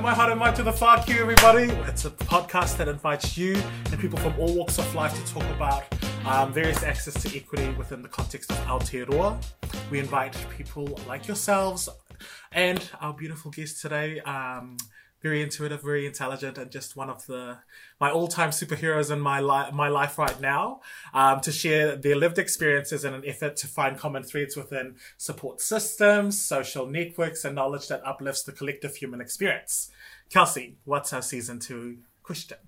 my heart invite to the Far Q, everybody. It's a podcast that invites you and people from all walks of life to talk about um, various access to equity within the context of Aotearoa. We invite people like yourselves and our beautiful guest today. Um, very intuitive, very intelligent, and just one of the my all-time superheroes in my life my life right now. Um, to share their lived experiences in an effort to find common threads within support systems, social networks, and knowledge that uplifts the collective human experience. Kelsey, what's our season two question?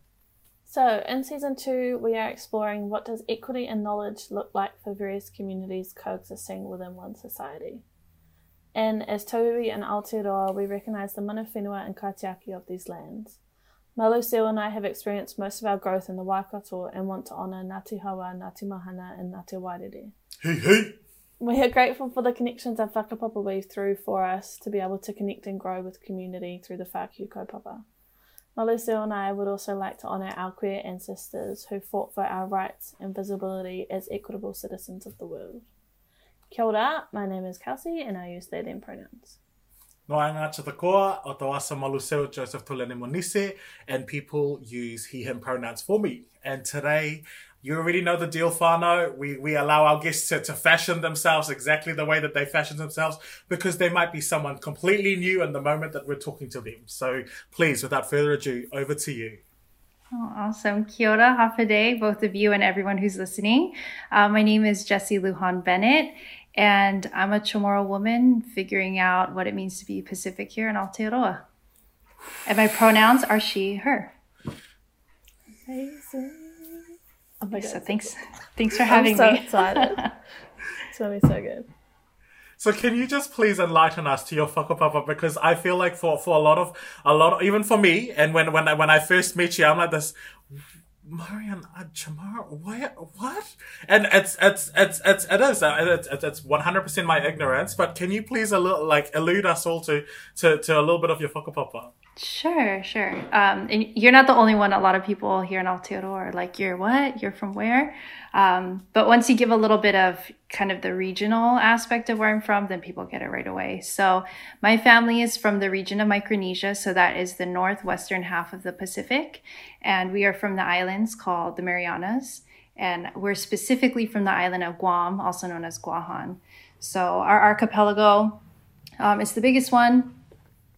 So, in season two, we are exploring what does equity and knowledge look like for various communities coexisting within one society. And as Tauiwi and Aotearoa, we recognise the mana whenua and kaitiaki of these lands. Malu Seal and I have experienced most of our growth in the Waikato and want to honour Ngāti Hauā, Ngāti Mahanga and Ngāti Wairere. Hey, hey! We are grateful for the connections our whakapapa weave through for us to be able to connect and grow with community through the Whākiu kaupapa. And I would also like to honour our queer ancestors who fought for our rights and visibility as equitable citizens of the world. Kia ora, my name is Kelsey and I use they them pronouns. No ngā te koa o te wasa Maluseo Joseph Tulene Monise, and people use he, him pronouns for me. And today, you already know the deal, whānau. We, we allow our guests to, to fashion themselves exactly the way that they fashion themselves because they might be someone completely new in the moment that we're talking to them. So please, without further ado, over to you. Oh, awesome. Kia ora, hafa adai, both of you and everyone who's listening. Uh, my name is Jesi Lujan Bennett, and I'm a Chamorro woman figuring out what it means to be Pacific here in Aotearoa. And my pronouns are she, her. Amazing. Oh my god. Thanks, thanks for having I'm so me. excited. it's gonna be so good. So can you just please enlighten us to your whakapapa because I feel like for, for a lot of a lot of, even for me and when when I, when I first met you I'm like this Marian Chamorro what what and it's it's it's it's it is uh, it's it's it's one hundred percent my ignorance but can you please a little like elude us all to to to a little bit of your whakapapa Sure, sure. Um, and you're not the only one. A lot of people here in Aotearoa are like, "You're what? You're from where?" Um, but once you give a little bit of kind of the regional aspect of where I'm from, then people get it right away. So my family is from the region of Micronesia, so that is the northwestern half of the Pacific, and we are from the islands called the Marianas, and we're specifically from the island of Guam, also known as Guahan. So our archipelago um, is the biggest one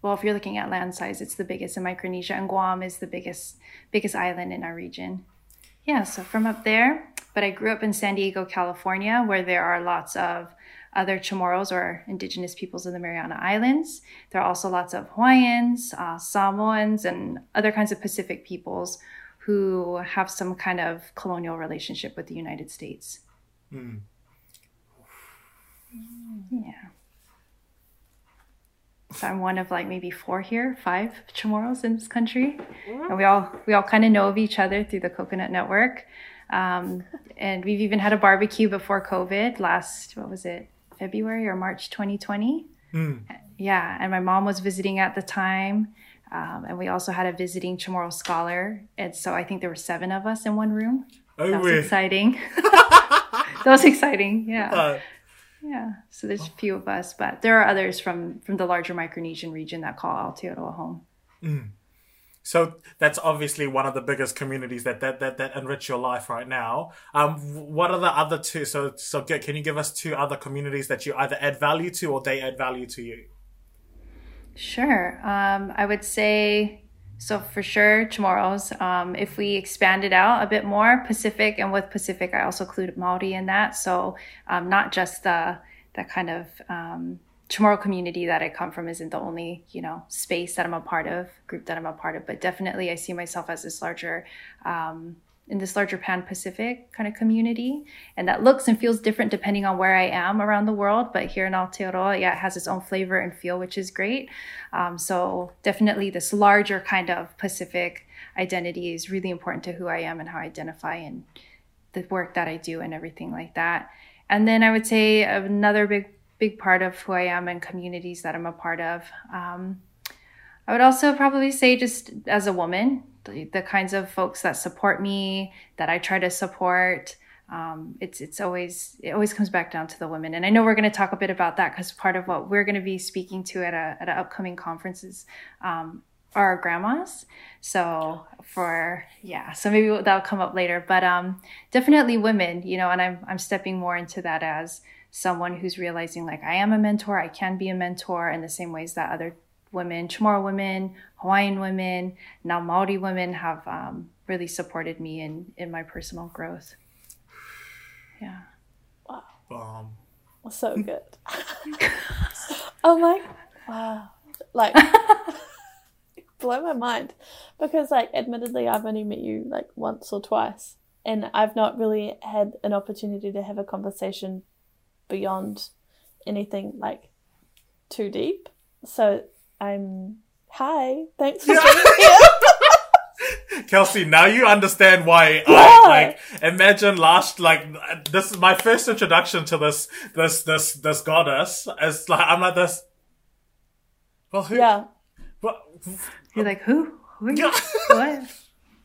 well, if you're looking at land size, it's the biggest in Micronesia, and Guam is the biggest biggest island in our region. Yeah, so from up there, but I grew up in San Diego, California, where there are lots of other Chamorros or indigenous peoples of the Mariana Islands. There are also lots of Hawaiians, uh, Samoans, and other kinds of Pacific peoples who have some kind of colonial relationship with the United States. Hmm. Yeah. So I'm one of like maybe four here, five Chamorros in this country, and we all we all kind of know of each other through the Coconut Network. Um, and we've even had a barbecue before COVID last what was it February or March 2020. Mm. Yeah, and my mom was visiting at the time, um, and we also had a visiting Chamorro scholar, and so I think there were seven of us in one room. Oh, that was wait. exciting. that was exciting. Yeah. Uh, Yeah, so there's a few of us, but there are others from from the larger Micronesian region that call Aotearoa home. So that's obviously one of the biggest communities that that that, that enrich your life right now. Um, what are the other two? So so can you give us two other communities that you either add value to or they add value to you? Sure, um, I would say so for sure. Chamorros. Um, if we expand it out a bit more, Pacific, and with Pacific, I also include Maori in that. So um, not just the the kind of um, Chamorro community that I come from isn't the only you know space that I'm a part of, group that I'm a part of, but definitely I see myself as this larger. Um, in this larger pan Pacific kind of community. And that looks and feels different depending on where I am around the world. But here in Aotearoa, yeah, it has its own flavor and feel, which is great. Um, so definitely this larger kind of Pacific identity is really important to who I am and how I identify and the work that I do and everything like that. And then I would say another big, big part of who I am and communities that I'm a part of. Um, I would also probably say, just as a woman, the, kinds of folks that support me, that I try to support. Um, it's it's always it always comes back down to the women, and I know we're going to talk a bit about that because part of what we're going to be speaking to at a at an upcoming conference is um, our grandmas. So for yeah, so maybe that'll come up later. But um, definitely women, you know, and I'm I'm stepping more into that as someone who's realizing like I am a mentor, I can be a mentor in the same ways that other women, Chamorro women, Hawaiian women, now Maori women have um, really supported me in in my personal growth. Yeah. Wow. Um, So good. I'm like, wow. Like, blow my mind. Because, like, admittedly, I've only met you like once or twice. And I've not really had an opportunity to have a conversation beyond anything like too deep. So I'm, hi, thanks for being here. Kelsey, now you understand why Yeah. I like imagine last like this is my first introduction to this this this this goddess. It's like I'm like this. Well, who? Yeah. What? You're like who? Who are you? what?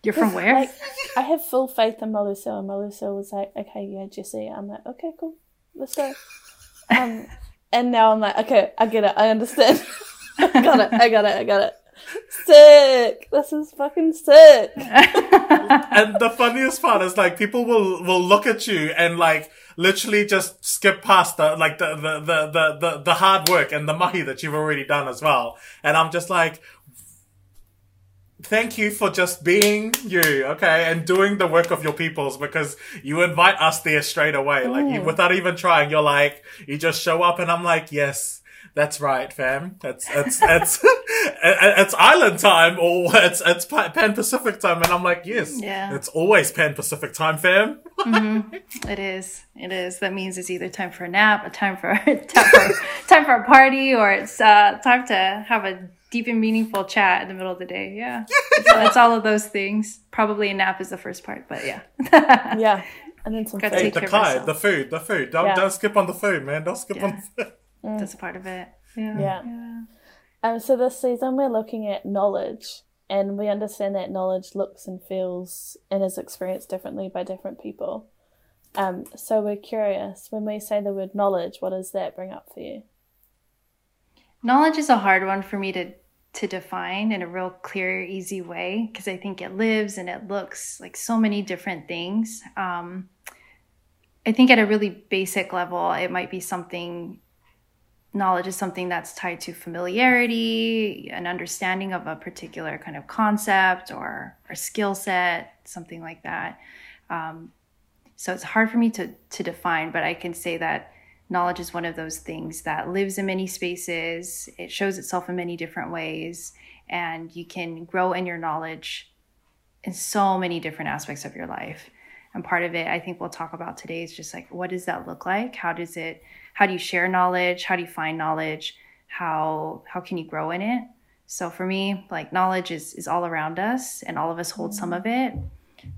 You're from where? Like, I have full faith in Maluso, and Maluso was like, okay, yeah, Jesi. I'm like, okay, cool, let's go. Um, and now I'm like, okay, I get it, I understand. I got it, I got it, I got it. Sick! This is fucking sick. and the funniest part is like people will will look at you and like literally just skip past the like the the the the the, the hard work and the mahi that you've already done as well. And I'm just like thank you for just being you, okay, and doing the work of your peoples because you invite us there straight away. Like you, mm. without even trying, you're like you just show up and I'm like, yes. That's right, fam. It's it's it's it's island time or it's it's Pan Pacific time, and I'm like, yes, Yeah. it's always Pan Pacific time, fam. It is. It is. That means it's either time for a nap, a time for time for, time for a party, or it's uh, time to have a deep and meaningful chat in the middle of the day. Yeah. so it's all of those things. Probably a nap is the first part, but yeah. Yeah. And then some Gotta food. take The kai, the food, the food. Don't Yeah. don't skip on the food, man. Don't skip on. The food. That's a part of it. Yeah. Yeah. Um, so this season we're looking at knowledge, and we understand that knowledge looks and feels and is experienced differently by different people. Um, so we're curious when we say the word knowledge, what does that bring up for you? Knowledge is a hard one for me to to define in a real clear, easy way because I think it lives and it looks like so many different things. Um, I think at a really basic level, it might be something. Knowledge is something that's tied to familiarity, an understanding of a particular kind of concept or, or skill set, something like that. Um, so it's hard for me to to define, but I can say that knowledge is one of those things that lives in many spaces. It shows itself in many different ways, and you can grow in your knowledge in so many different aspects of your life. And part of it, I think we'll talk about today is just like, what does that look like? How does it, how do you share knowledge? How do you find knowledge? How, how can you grow in it? So for me, like knowledge is, is all around us and all of us hold some of it,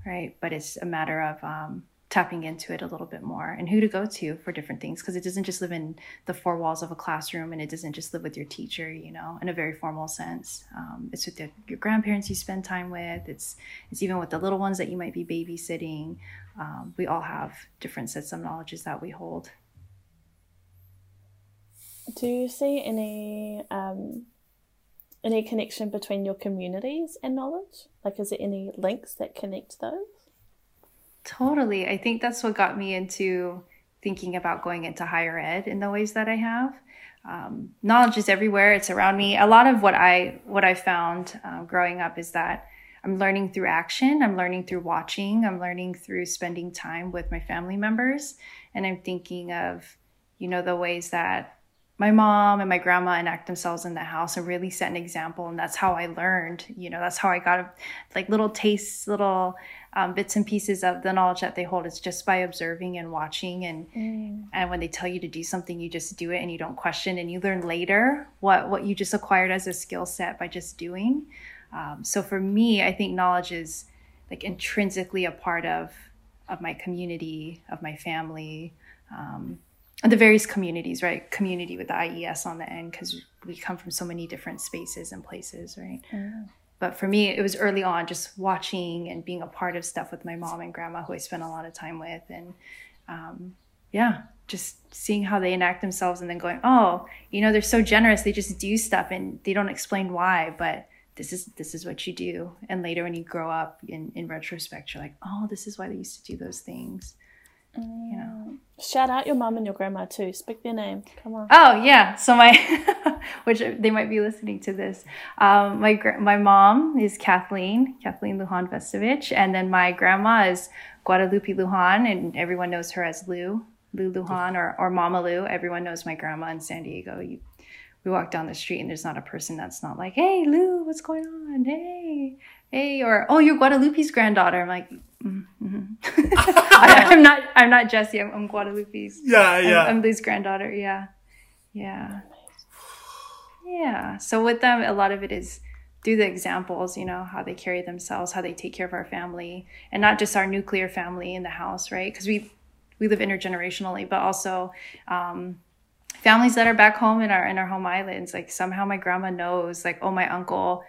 right? But it's a matter of um, tapping into it a little bit more and who to go to for different things because it doesn't just live in the four walls of a classroom and it doesn't just live with your teacher you know in a very formal sense um, it's with the, your grandparents you spend time with it's it's even with the little ones that you might be babysitting um, we all have different sets of knowledges that we hold Do you see any um, any connection between your communities and knowledge? Like, is there any links that connect those? Totally. I think that's what got me into thinking about going into higher ed in the ways that I have. Um, knowledge is everywhere; it's around me. A lot of what I what I found uh, growing up is that I'm learning through action. I'm learning through watching. I'm learning through spending time with my family members, and I'm thinking of, you know, the ways that my mom and my grandma enact themselves in the house and really set an example and that's how i learned you know that's how i got like little tastes little um, bits and pieces of the knowledge that they hold it's just by observing and watching and and when they tell you to do something you just do it and you don't question and you learn later what what you just acquired as a skill set by just doing. Um, so for me i think knowledge is like intrinsically a part of of my community of my family um, the various communities, right? Community with the IES on the end because we come from so many different spaces and places, right? But for me, it was early on just watching and being a part of stuff with my mom and grandma, who I spent a lot of time with. And um, yeah, just seeing how they enact themselves and then going, oh, you know, they're so generous. They just do stuff and they don't explain why, but this is this is what you do and later when you grow up in in retrospect you're like oh this is why they used to do those things you know Shout out your mum and your grandma too. Speak their name. Come on. Oh yeah, so my, which they might be listening to this. Um, my my mom is Kathleen, Kathleen Lujan Vestovich, and then my grandma is Guadalupe Lujan, and everyone knows her as Lou, Lou Lujan, or or Mama Lou. Everyone knows my grandma in San Diego. You, we walk down the street and there's not a person that's not like, "Hey Lou, what's going on? Hey, hey," or "Oh, you're Guadalupe's granddaughter." I'm like, mm-hmm. I, am not. I'm not Jesi. I'm, I'm Guadalupe's. Yeah, yeah. I'm, I'm Lou's granddaughter. Yeah, yeah, yeah. So with them, a lot of it is through the examples. You know how they carry themselves, how they take care of our family, and not just our nuclear family in the house, right? Because we we live intergenerationally, but also. Um, families that are back home in our in our home islands like somehow my grandma knows like oh my uncle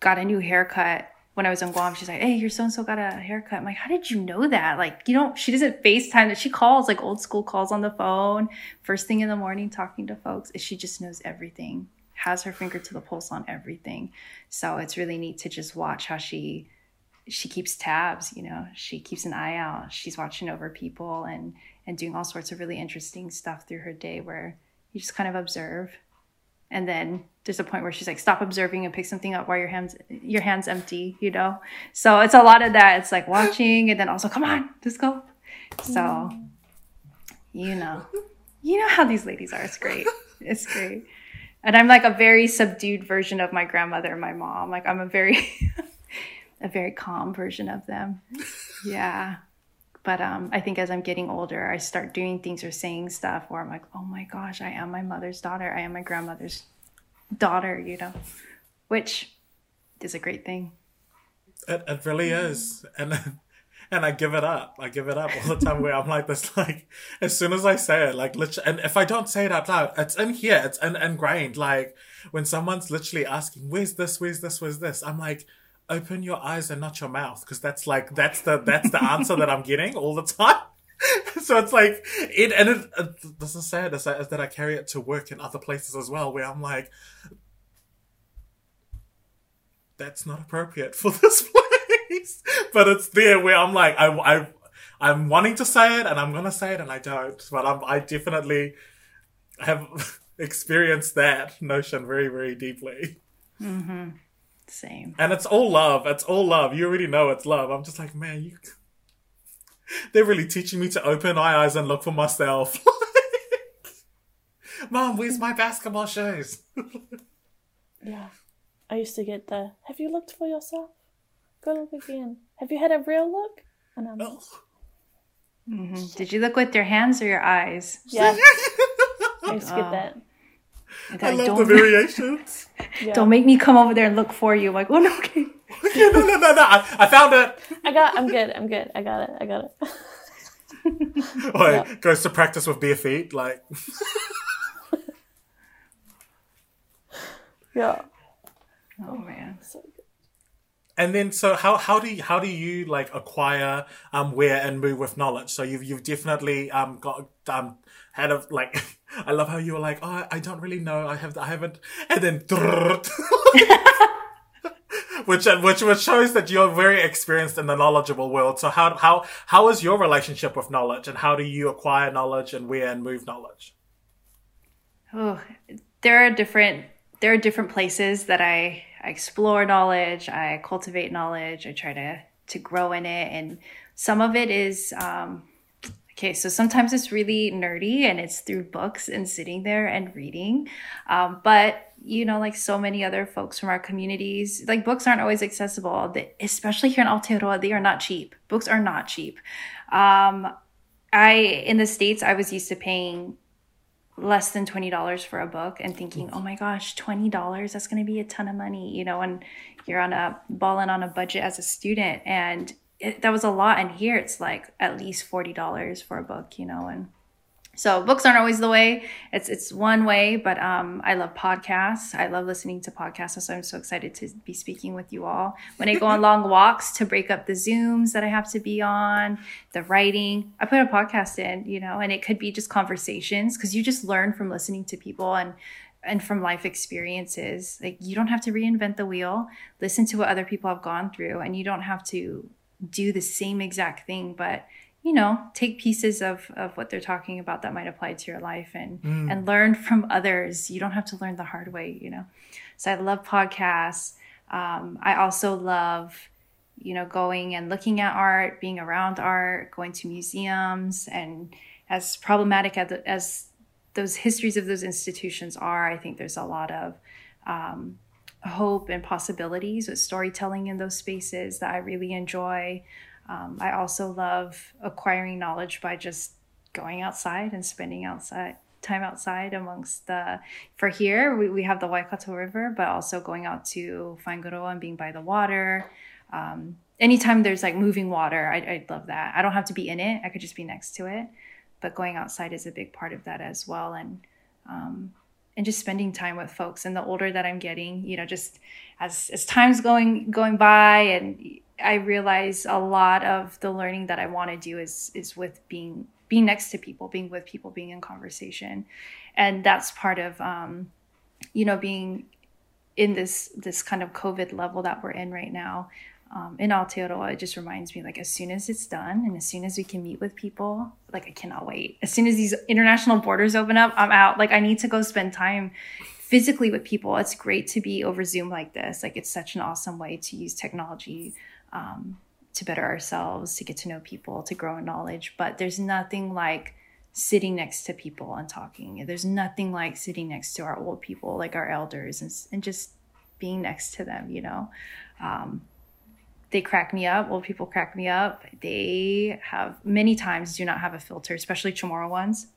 got a new haircut when I was in Guam, she's like, Hey, your so and so got a haircut. I'm like, How did you know that? Like, you know, she doesn't FaceTime that she calls like old school calls on the phone, first thing in the morning talking to folks. She just knows everything, has her finger to the pulse on everything. So it's really neat to just watch how she she keeps tabs, you know, she keeps an eye out. She's watching over people and and doing all sorts of really interesting stuff through her day where you just kind of observe and then there's a point where she's like stop observing and pick something up while your hands your hands empty you know? So it's a lot of that. It's like watching and then also come on let's go. So you know you know how these ladies are. It's great. It's great. And i'm like a very subdued version of my grandmother and my mom. Like i'm a very a very calm version of them. Yeah but um, I think as I'm getting older, I start doing things or saying stuff where I'm like, oh my gosh, I am my mother's daughter. I am my grandmother's daughter, you know, which is a great thing. It, it really is. And and I give it up. I give it up all the time where I'm like this, like, as soon as I say it, like, literally, and if I don't say it out loud, it's in here, it's in, ingrained. Like, when someone's literally asking, where's this, where's this, where's this? I'm like, open your eyes and not your mouth because that's like that's the that's the answer that I'm getting all the time. so it's like it and it, it this is sad is that, is that I carry it to work in other places as well where I'm like that's not appropriate for this place but it's there where I'm like I, I I'm wanting to say it and I'm gonna say it and I don't but I'm I definitely have experienced that notion very very deeply. Mm-hmm. Same. And it's all love. It's all love. You already know it's love. I'm just like, man, you. They're really teaching me to open my eyes and look for myself. Mom, where's my basketball shoes? yeah. I used to get the, have you looked for yourself? Go look again. Have you had a real look? And I'm oh. mm-hmm. Did you look with your hands or your eyes? Yeah. I used to get that. I love the variations. yeah. Don't make me come over there and look for you. I'm like, oh no, okay. yeah, no, no, no, no. I, I, found it. I got. I'm good. I'm good. I got it. I got it. oh, yeah. goes to practice with bare feet, like. yeah. Oh man. So good. And then, so how how do you, how do you like acquire um wear and move with knowledge? So you've you've definitely um got um had a like I love how you were like, oh, I don't really know. I have, I haven't, and then, which, which, which shows that you're very experienced in the knowledgeable world. So how, how, how is your relationship with knowledge and how do you acquire knowledge and where and move knowledge? Oh, there are different, there are different places that I, I explore knowledge. I cultivate knowledge. I try to, to grow in it. And some of it is, um, Okay, so sometimes it's really nerdy and it's through books and sitting there and reading. Um, but, you know, like so many other folks from our communities, like books aren't always accessible, they, especially here in Aotearoa, they are not cheap. Books are not cheap. Um, I, in the States, I was used to paying less than $20 for a book and thinking, oh my gosh, $20, that's going to be a ton of money, you know, and you're on a balling on a budget as a student. And it, that was a lot. And here it's like at least forty dollars for a book, you know, and so books aren't always the way. It's it's one way, but um, I love podcasts. I love listening to podcasts. So I'm so excited to be speaking with you all. When I go on long walks to break up the zooms that I have to be on, the writing, I put a podcast in, you know, and it could be just conversations because you just learn from listening to people and and from life experiences. Like you don't have to reinvent the wheel. Listen to what other people have gone through, and you don't have to do the same exact thing, but you know, take pieces of of what they're talking about that might apply to your life and Mm. and learn from others. You don't have to learn the hard way, you know. So I love podcasts. Um, I also love, you know, going and looking at art, being around art, going to museums, and as problematic as, as those histories of those institutions are, I think there's a lot of um, hope and possibilities with storytelling in those spaces that I really enjoy. Um, I also love acquiring knowledge by just going outside and spending outside time outside amongst the for here we, we have the waikato river but also going out to Whaingaroa and being by the water. Um, anytime there's like moving water I, I love that. I don't have to be in it. I could just be next to it. But going outside is a big part of that as well. And um, and just spending time with folks. And the older that i'm getting you know just as as time's going going by and i realize a lot of the learning that i want to do is is with being being next to people being with people being in conversation. And that's part of um, you know being in this this kind of covid level that we're in right now um, in Aotearoa, it just reminds me like as soon as it's done and as soon as we can meet with people, like I cannot wait. As soon as these international borders open up, I'm out. Like I need to go spend time physically with people. It's great to be over Zoom like this. Like it's such an awesome way to use technology um, to better ourselves, to get to know people, to grow in knowledge. But there's nothing like sitting next to people and talking. There's nothing like sitting next to our old people, like our elders, and, and just being next to them, you know. Um, they crack me up. Old people crack me up. They have many times do not have a filter, especially Chamorro ones.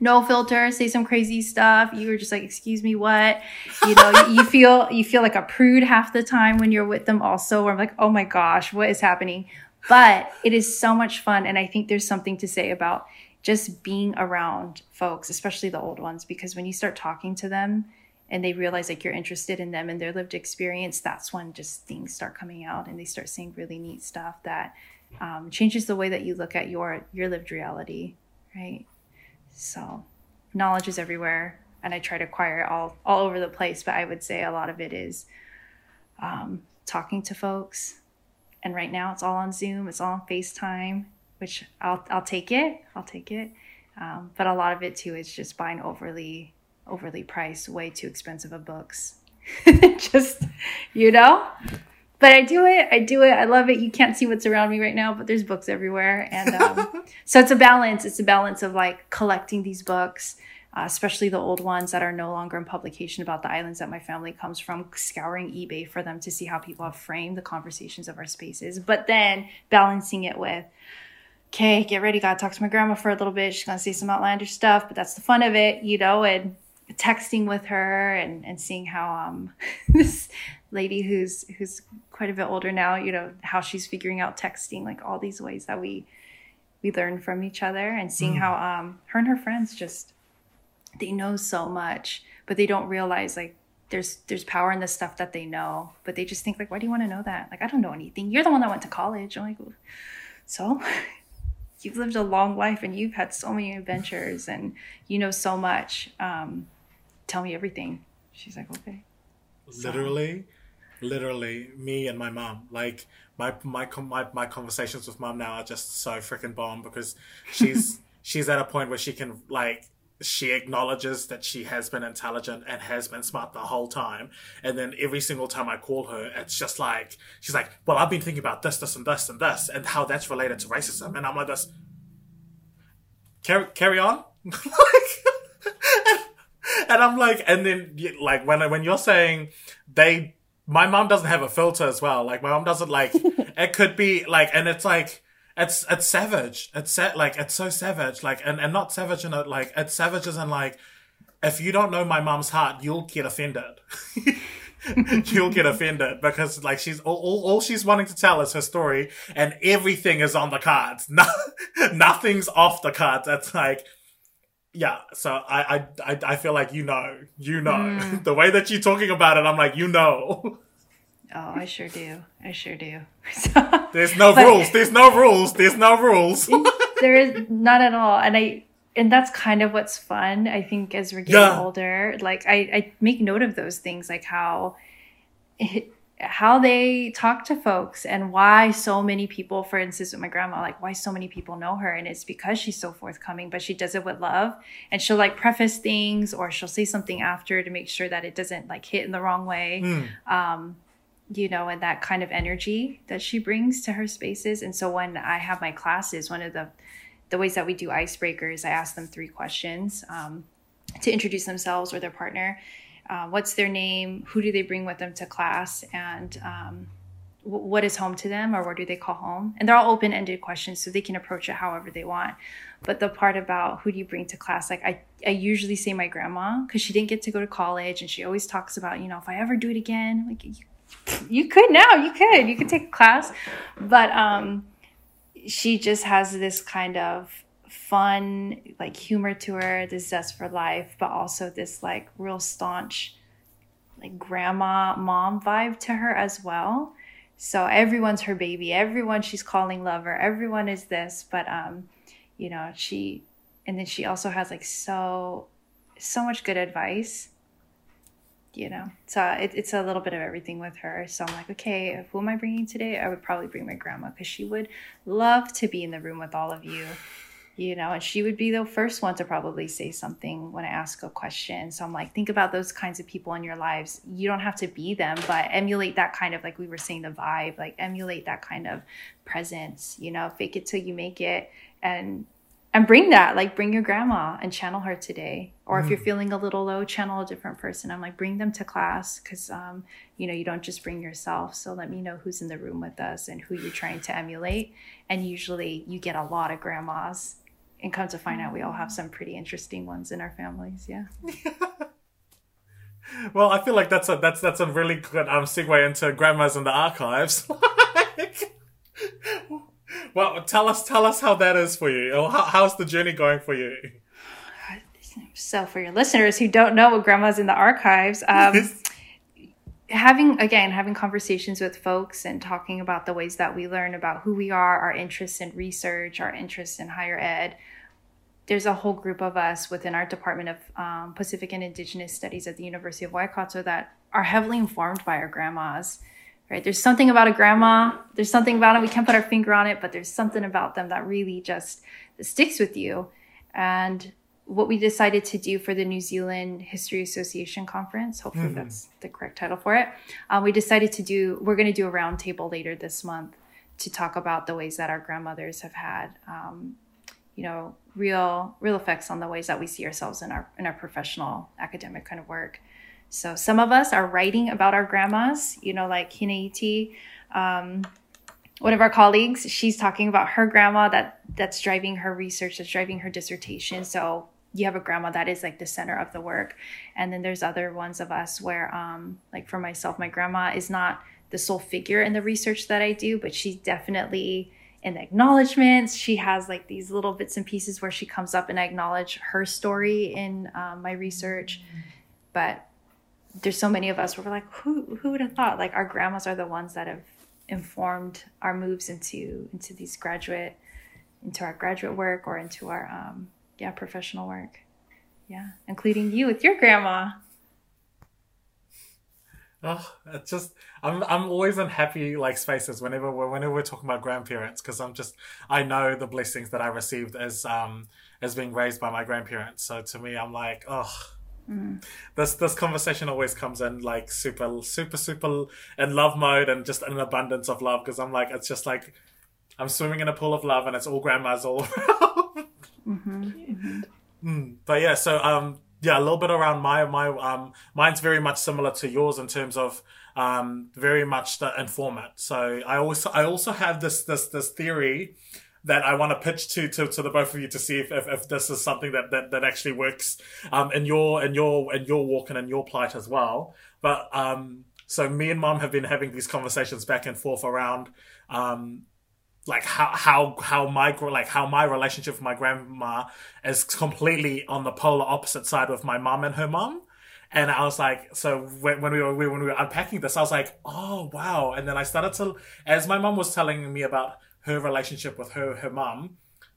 No filter, say some crazy stuff. You were just like, excuse me, what? You know, you, feel you feel like a prude half the time when you're with them also, where I'm like, oh my gosh, what is happening? But it is so much fun. And I think there's something to say about just being around folks, especially the old ones, because when you start talking to them, and they realize like you're interested in them and their lived experience that's when just things start coming out and they start seeing really neat stuff that um, changes the way that you look at your your lived reality right? So knowledge is everywhere and i try to acquire it all all over the place but i would say a lot of it is um, talking to folks. And right now it's all on zoom it's all on facetime which i'll, I'll take it i'll take it. Um, but a lot of it too is just buying overly overly priced, way too expensive of books. Just, you know? But I do it. I do it. I love it. You can't see what's around me right now, but there's books everywhere. And um, so it's a balance. It's a balance of like collecting these books, uh, especially the old ones that are no longer in publication about the islands that my family comes from, scouring eBay for them to see how people have framed the conversations of our spaces, but then balancing it with, okay, get ready. Gotta talk to my grandma for a little bit. She's gonna say some outlandish stuff, but that's the fun of it, you know, and texting with her and, and seeing how um this lady who's who's quite a bit older now, you know, how she's figuring out texting, like all these ways that we we learn from each other and seeing how um her and her friends just they know so much, but they don't realize like there's there's power in the stuff that they know, but they just think like, why do you want to know that? Like I don't know anything. You're the one that went to college. I'm like, so you've lived a long life and you've had so many adventures and you know so much. Um, tell me everything. She's like, okay. literally literally me and my mom like my my my, my conversations with mom now are just so freaking bomb because she's she's at a point where she can like she acknowledges that she has been intelligent and has been smart the whole time and then every single time i call her it's just like she's like well i've been thinking about this this and this and this and how that's related to racism and i'm like this carry, carry on and I'm like, and then like when when you're saying they, my mom doesn't have a filter as well. Like my mom doesn't like. it could be like, and it's like it's it's savage. It's sa- like it's so savage. Like and and not savage in a like it's savage as in like if you don't know my mom's heart, you'll get offended. you'll get offended because like she's all, all, all she's wanting to tell is her story and everything is on the cards. No, nothing's off the cards. It's like yeah, so I, I, I, feel like you know, you know, hmm. the way that you're talking about it, I'm like, you know, Oh, I sure do. I sure do. So, there's no But- rules, there's no rules, there's no rules. there is not at all. And I, and that's kind of what's fun i think as we're getting yeah. older like I, I make note of those things like how it, how they talk to folks and why so many people for instance with my grandma like why so many people know her and it's because she's so forthcoming but she does it with love and she'll like preface things or she'll say something after to make sure that it doesn't like hit in the wrong way mm. um you know and that kind of energy that she brings to her spaces and so when i have my classes one of the the ways that we do icebreakers, I ask them three questions um, to introduce themselves or their partner. Uh, what's their name? Who do they bring with them to class? And um, w- what is home to them or where do they call home? And they're all open ended questions, so they can approach it however they want. But the part about who do you bring to class, like I, I usually say my grandma because she didn't get to go to college and she always talks about, you know, if I ever do it again, like you, you could now, you could, you could take a class. But, um, she just has this kind of fun like humor to her this zest for life but also this like real staunch like grandma mom vibe to her as well. So everyone's her baby. Everyone she's calling lover. Everyone is this but um you know she and then she also has like so so much good advice you know? So it, it's a little bit of everything with her. So i'm like okay who am i bringing today? I would probably bring my grandma because she would love to be in the room with all of you you know and she would be the first one to probably say something when i ask a question. So i'm like think about those kinds of people in your lives. You don't have to be them but emulate that kind of like we were saying the vibe like emulate that kind of presence you know fake it till you make it and and bring that like bring your grandma and channel her today. Or mm. if you're mm. feeling a little low channel a different person. I'm like bring them to class because um, you know you don't just bring yourself. So let me know who's in the room with us and who you're trying to emulate. And usually you get a lot of grandmas and come to find out we all have some pretty interesting ones in our families yeah well i feel like that's a that's that's a really good um segue into grandmas in the archives well, tell us, tell us how that is for you. How, how's the journey going for you? So, for your listeners who don't know what Grandma's in the Archives, um, having again having conversations with folks and talking about the ways that we learn about who we are, our interests in research, our interests in higher ed. There's a whole group of us within our Department of um, Pacific and Indigenous Studies at the University of Waikato that are heavily informed by our grandmas right? There's something about a grandma. There's something about them. We can't put our finger on it, but there's something about them that really just sticks with you. And what we decided to do for the New Zealand History Association conference, hopefully mm-hmm. that's the correct title for it. Um, we decided to do, we're going to do a roundtable later this month to talk about the ways that our grandmothers have had, um, you know, real, real effects on the ways that we see ourselves in our, in our professional academic kind of work. So some of us are writing about our grandmas, you know, like Hinaiti, um, one of our colleagues, she's talking about her grandma that that's driving her research, that's driving her dissertation. So you have a grandma that is like the center of the work. And then there's other ones of us where, um, like for myself, my grandma is not the sole figure in the research that I do, but she's definitely in the acknowledgments. She has like these little bits and pieces where she comes up and I acknowledge her story in um, my research. But there's so many of us where we're like, who who would have thought? Like our grandmas are the ones that have informed our moves into into these graduate into our graduate work or into our um yeah professional work yeah including you with your grandma oh it's just i'm i'm always in happy like spaces whenever we're whenever we're talking about grandparents because i'm just i know the blessings that i received as um as being raised by my grandparents so to me i'm like oh Mm. This this conversation always comes in like super super super in love mode and just an abundance of love because I'm like it's just like I'm swimming in a pool of love and it's all grandmas all around. Mm-hmm, mm-hmm. Mm, but yeah, so um yeah, a little bit around my my um mine's very much similar to yours in terms of um very much the informant. So I also I also have this this this theory that I want to pitch to, to, to the both of you to see if, if, if this is something that, that, that actually works um, in your in your in your walk and in your plight as well. But um, so me and mom have been having these conversations back and forth around um, like how how how my like how my relationship with my grandma is completely on the polar opposite side with my mom and her mom. And I was like, so when, when we were when we were unpacking this, I was like, oh wow! And then I started to, as my mom was telling me about her relationship with her her mom,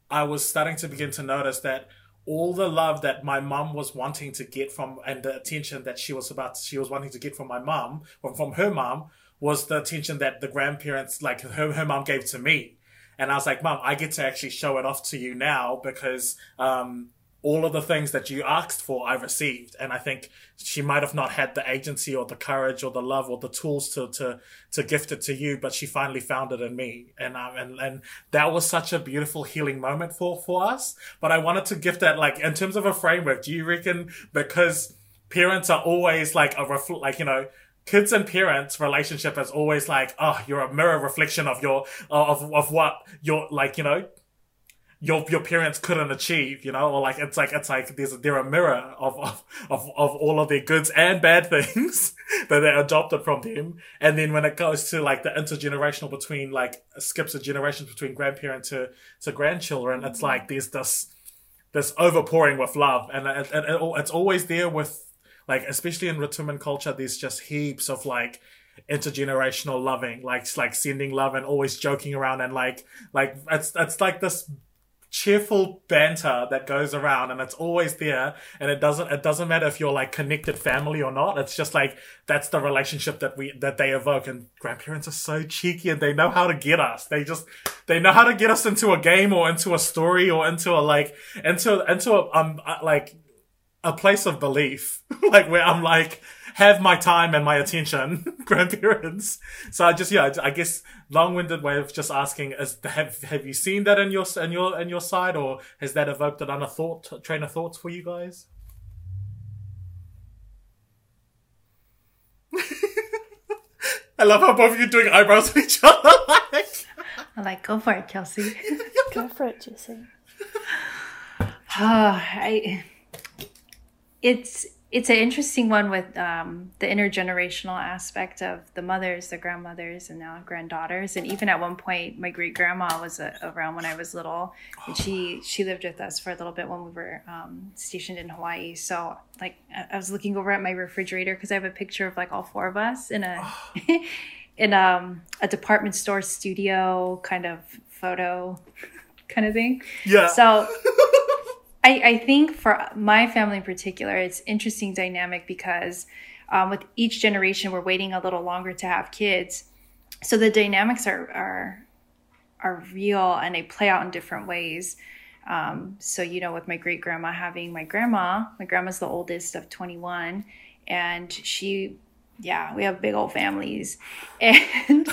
I was starting to begin to notice that all the love that my mom was wanting to get from and the attention that she was about she was wanting to get from my mom from from her mom was the attention that the grandparents like her her mum gave to me and I was like, Mom, I get to actually show it off to you now because um, all of the things that you asked for, I received. And I think she might have not had the agency or the courage or the love or the tools to, to, to gift it to you, but she finally found it in me. And, um, and, and that was such a beautiful healing moment for, for us. But I wanted to gift that, like, in terms of a framework, do you reckon because parents are always like a refl- like, you know, kids and parents relationship is always like, oh, you're a mirror reflection of your, uh, of, of what your, like, you know, your your parents couldn't achieve, you know, or like it's like it's like there's they're a mirror of of of, of all of their goods and bad things that they adopted from them. And then when it goes to like the intergenerational between like skips a generations between grandparent to to grandchildren, it's mm-hmm. like there's this this overpouring with love, and it, it, it, it's always there with like especially in Rotuman culture. There's just heaps of like intergenerational loving, like like sending love and always joking around and like like it's it's like this cheerful banter that goes around and it's always there and it doesn't it doesn't matter if you're like connected family or not it's just like that's the relationship that we that they evoke and grandparents are so cheeky and they know how to get us they just they know how to get us into a game or into a story or into a like into into a um like a place of belief like where i'm like have my time and my attention, grandparents. So I just yeah, I guess long-winded way of just asking is have have you seen that in your in your in your side, or has that evoked another thought train of thoughts for you guys? I love how both of you doing eyebrows at each other. I like go for it, Kelsey. Go for it, Jesi. Oh, I it's it's an interesting one with um, the intergenerational aspect of the mothers, the grandmothers, and now granddaughters. And even at one point, my great grandma was uh, around when I was little, and she she lived with us for a little bit when we were um, stationed in Hawaii. So like I was looking over at my refrigerator because I have a picture of like all four of us in a in um, a department store studio kind of photo kind of thing. Yeah. So I, I think for my family in particular, it's interesting dynamic because um, with each generation, we're waiting a little longer to have kids. So the dynamics are are are real and they play out in different ways. Um, so you know, with my great grandma having my grandma, my grandma's the oldest of twenty one, and she yeah, we have big old families. And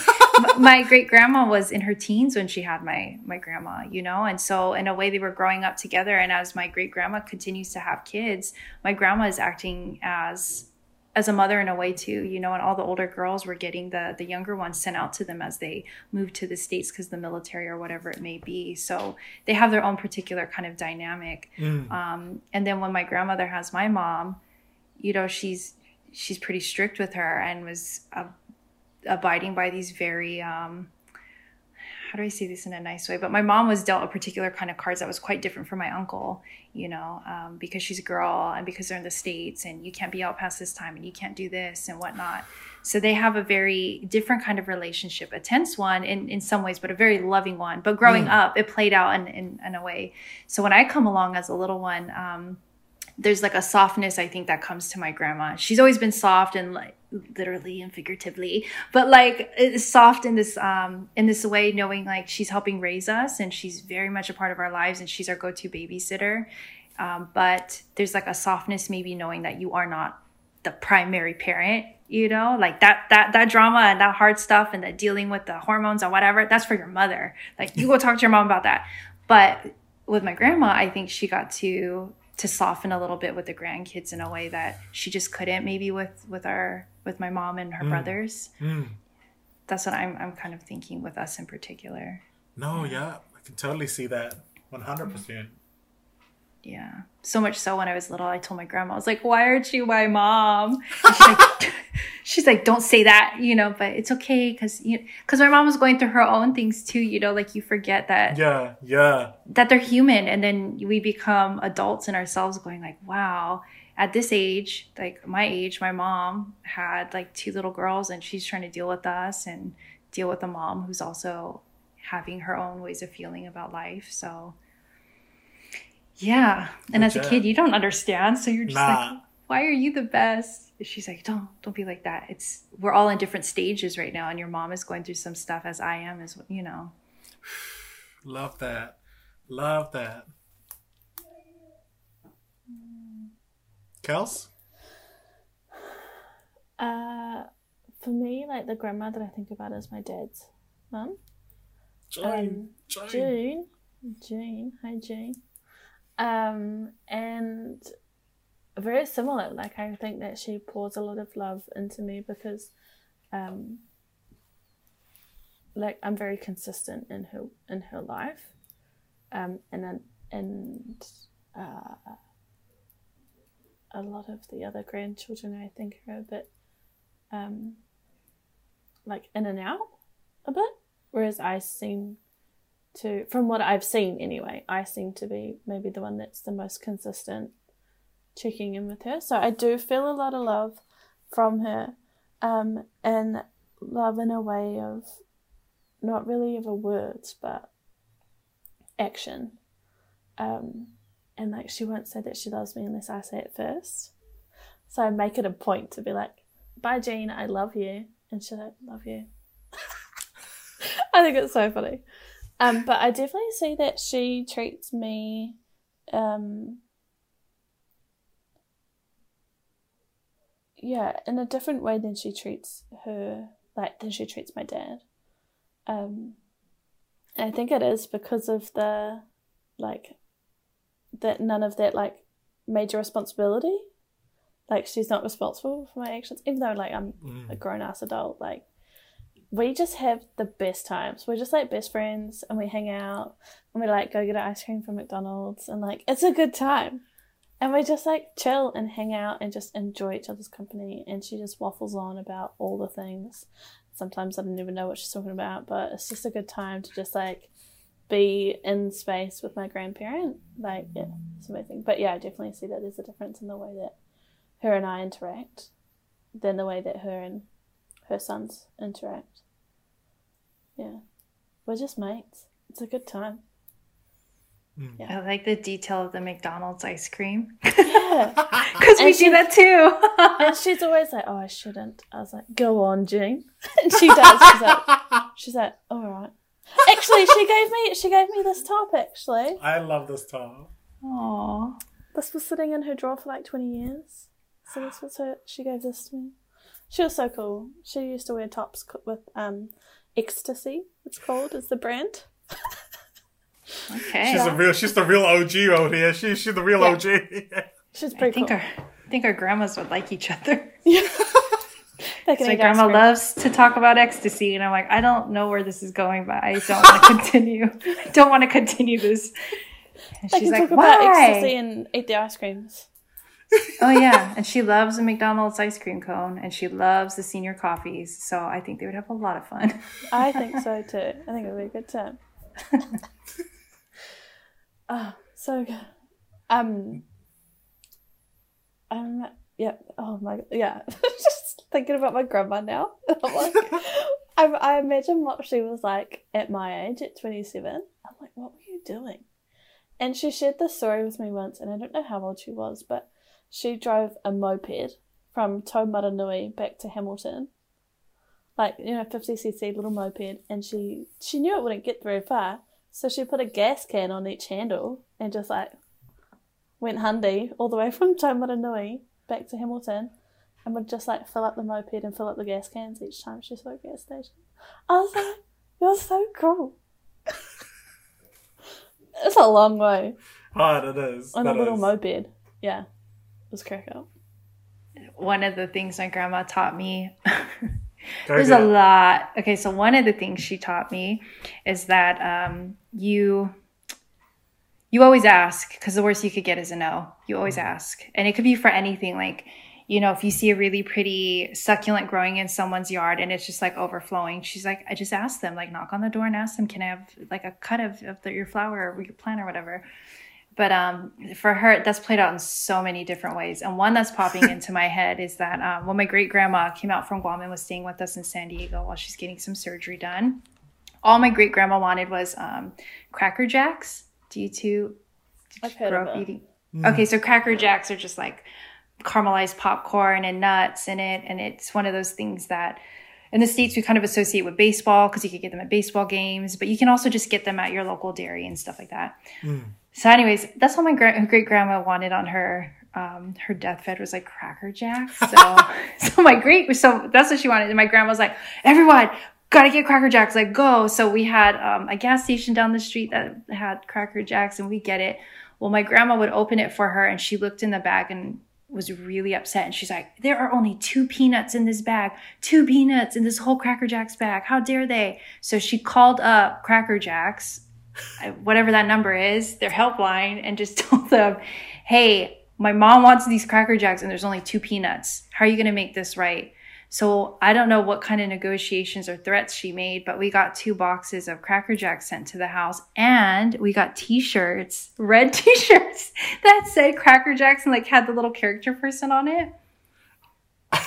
my great grandma was in her teens when she had my my grandma, you know, and so in a way they were growing up together. And as my great grandma continues to have kids, my grandma is acting as as a mother in a way too, you know, and all the older girls were getting the the younger ones sent out to them as they moved to the states because the military or whatever it may be. So they have their own particular kind of dynamic. Mm. Um, and then when my grandmother has my mom, you know, she's she's pretty strict with her and was uh, abiding by these very um, how do I say this in a nice way? But my mom was dealt a particular kind of cards that was quite different from my uncle, you know, um, because she's a girl and because they're in the States and you can't be out past this time and you can't do this and whatnot. So they have a very different kind of relationship, a tense one in, in some ways, but a very loving one. But growing mm. up, it played out in, in, in, a way. So when I come along as a little one, um, there's like a softness I think that comes to my grandma. She's always been soft and like literally and figuratively, but like soft in this um in this way, knowing like she's helping raise us and she's very much a part of our lives and she's our go-to babysitter. Um, but there's like a softness maybe knowing that you are not the primary parent you know like that that that drama and that hard stuff and the dealing with the hormones and whatever that's for your mother like you go talk to your mom about that but with my grandma i think she got to to soften a little bit with the grandkids in a way that she just couldn't maybe with with our with my mom and her mm. brothers mm. that's what i'm i'm kind of thinking with us in particular no yeah, yeah i can totally see that 100% yeah. So much so when I was little, I told my grandma, I was like, why aren't you my mom? She's like, she's like, don't say that, you know, but it's okay because you because my mom was going through her own things too, you know, like you forget that Yeah, yeah. That they're human and then we become adults in ourselves going like, wow, at this age, like my age, my mom had like two little girls and she's trying to deal with us and deal with a mom who's also having her own ways of feeling about life. So Yeah. And as a kid, you don't understand. So you're just Nah. like, why are you the best? She's like, don't, don't be like that. It's, we're all in different stages right now. And your mom is going through some stuff as I am, as you know. Love that. Love that. Kels? Uh, for me, like the grandma that I think about is my dad's mum. Jane. Um, Jane. June. June. Hi, June. Um, and very similar. Like, I think that she pours a lot of love into me because, um, like, I'm very consistent in her in her life, um, and and uh, a lot of the other grandchildren I think are a bit, um, like in and out a bit, whereas I seem to, from what I've seen anyway, I seem to be maybe the one that's the most consistent checking in with her. So I do feel a lot of love from her, um, and love in a way of not really of a words, but action. Um, and like she won't say that she loves me unless I say it first. So I make it a point to be like, "Bye, Jean, I love you," and she's like, "Love you." I think it's so funny. Um, but I definitely see that she treats me um yeah, in a different way than she treats her like than she treats my dad. Um I think it is because of the like that none of that like major responsibility. Like she's not responsible for my actions, even though like I'm a grown ass adult. Like we just have the best times. We're just like best friends, and we hang out, and we like go get an ice cream from McDonald's, and like it's a good time. And we just like chill and hang out and just enjoy each other's company. And she just waffles on about all the things. Sometimes I don't even know what she's talking about, but it's just a good time to just like be in space with my grandparent. Like, yeah, it's amazing. But yeah, I definitely see that there's a difference in the way that her and I interact than the way that her and her sons interact. Yeah. We're just mates. It's a good time. Hmm. I like the detail of the McDonald's ice cream. Yeah. Because we And do that too. and she's always like, "Oh, I shouldn't." I was like, "Go on, Jean." And she does. She's like, she's like, "All right." Actually, she gave me she gave me this top. Actually, I love this top. Aww. this was sitting in her drawer for like twenty years. So this was her. She gave this to me. She was so cool. She used to wear tops with um, ecstasy. It's called. Is the brand. Okay. She's a real. She's the real OG out here. She, she's the real Yeah. OG. She's pretty. I pretty think cool. our I think our grandmas would like each other. They can My eat ice grandma cream. loves to talk about ecstasy, and I'm like, I don't know where this is going, but I don't want to continue. I don't want to continue this. And They she's can like, talk about why? ecstasy and eat the ice creams. Oh yeah, and she loves a McDonald's ice cream cone, and she loves the senior coffees. So I think they would have a lot of fun. I think so too. I think it would be a good time. oh, so good. Um, um, yeah. Oh my, yeah. Just thinking about my grandma now. I'm like, I, I imagine what she was like at my age, at 27. I'm like, what were you doing? And she shared this story with me once, and I don't know how old she was, but she drove a moped from Taumarunui back to Hamilton like you know 50cc little moped and she she knew it wouldn't get very far so she put a gas can on each handle and just like went hundy all the way from Taumarunui back to Hamilton and would just like fill up the moped and fill up the gas cans each time she saw a gas station. I was like, you're so cool. it's a long way Hard it is. on a little is. moped. Yeah, was crack up. One of the things my grandma taught me There's a lot. Okay, so one of the things she taught me is that um, you you always ask because the worst you could get is a no. You always ask, and it could be for anything. Like you know, if you see a really pretty succulent growing in someone's yard and it's just like overflowing, she's like, I just ask them, like, knock on the door and ask them, can I have like a cut of, of the, your flower or your plant or whatever. But um, for her, that's played out in so many different ways. And one that's popping into my head is that um, when my great grandma came out from Guam and was staying with us in San Diego while she's getting some surgery done, all my great grandma wanted was um, Cracker Jacks. Do you two I've heard grow of up it. eating? Okay, so Cracker Jacks are just like caramelized popcorn and nuts in it, and it's one of those things that in the states we kind of associate with baseball because you could get them at baseball games, but you can also just get them at your local dairy and stuff like that. So, anyways, that's what my gra- great grandma wanted on her um, her deathbed was like Cracker Jacks. So, so my great so that's what she wanted, and my grandma was like, everyone. Gotta get Cracker Jacks, like go. So we had um, a gas station down the street that had Cracker Jacks, and we get it. Well, my grandma would open it for her, and she looked in the bag and was really upset. And she's like, "There are only two peanuts in this bag. Two peanuts in this whole Cracker Jacks bag. How dare they?" So she called up Cracker Jacks, Uh, whatever that number is, their helpline, and just told them, "Hey, my mom wants these Cracker Jacks, and there's only two peanuts. How are you going to make this right?" So I don't know what kind of negotiations or threats she made, but we got two boxes of Cracker Jacks sent to the house and we got t-shirts, red t-shirts that said Cracker Jacks and like had the little character person on it.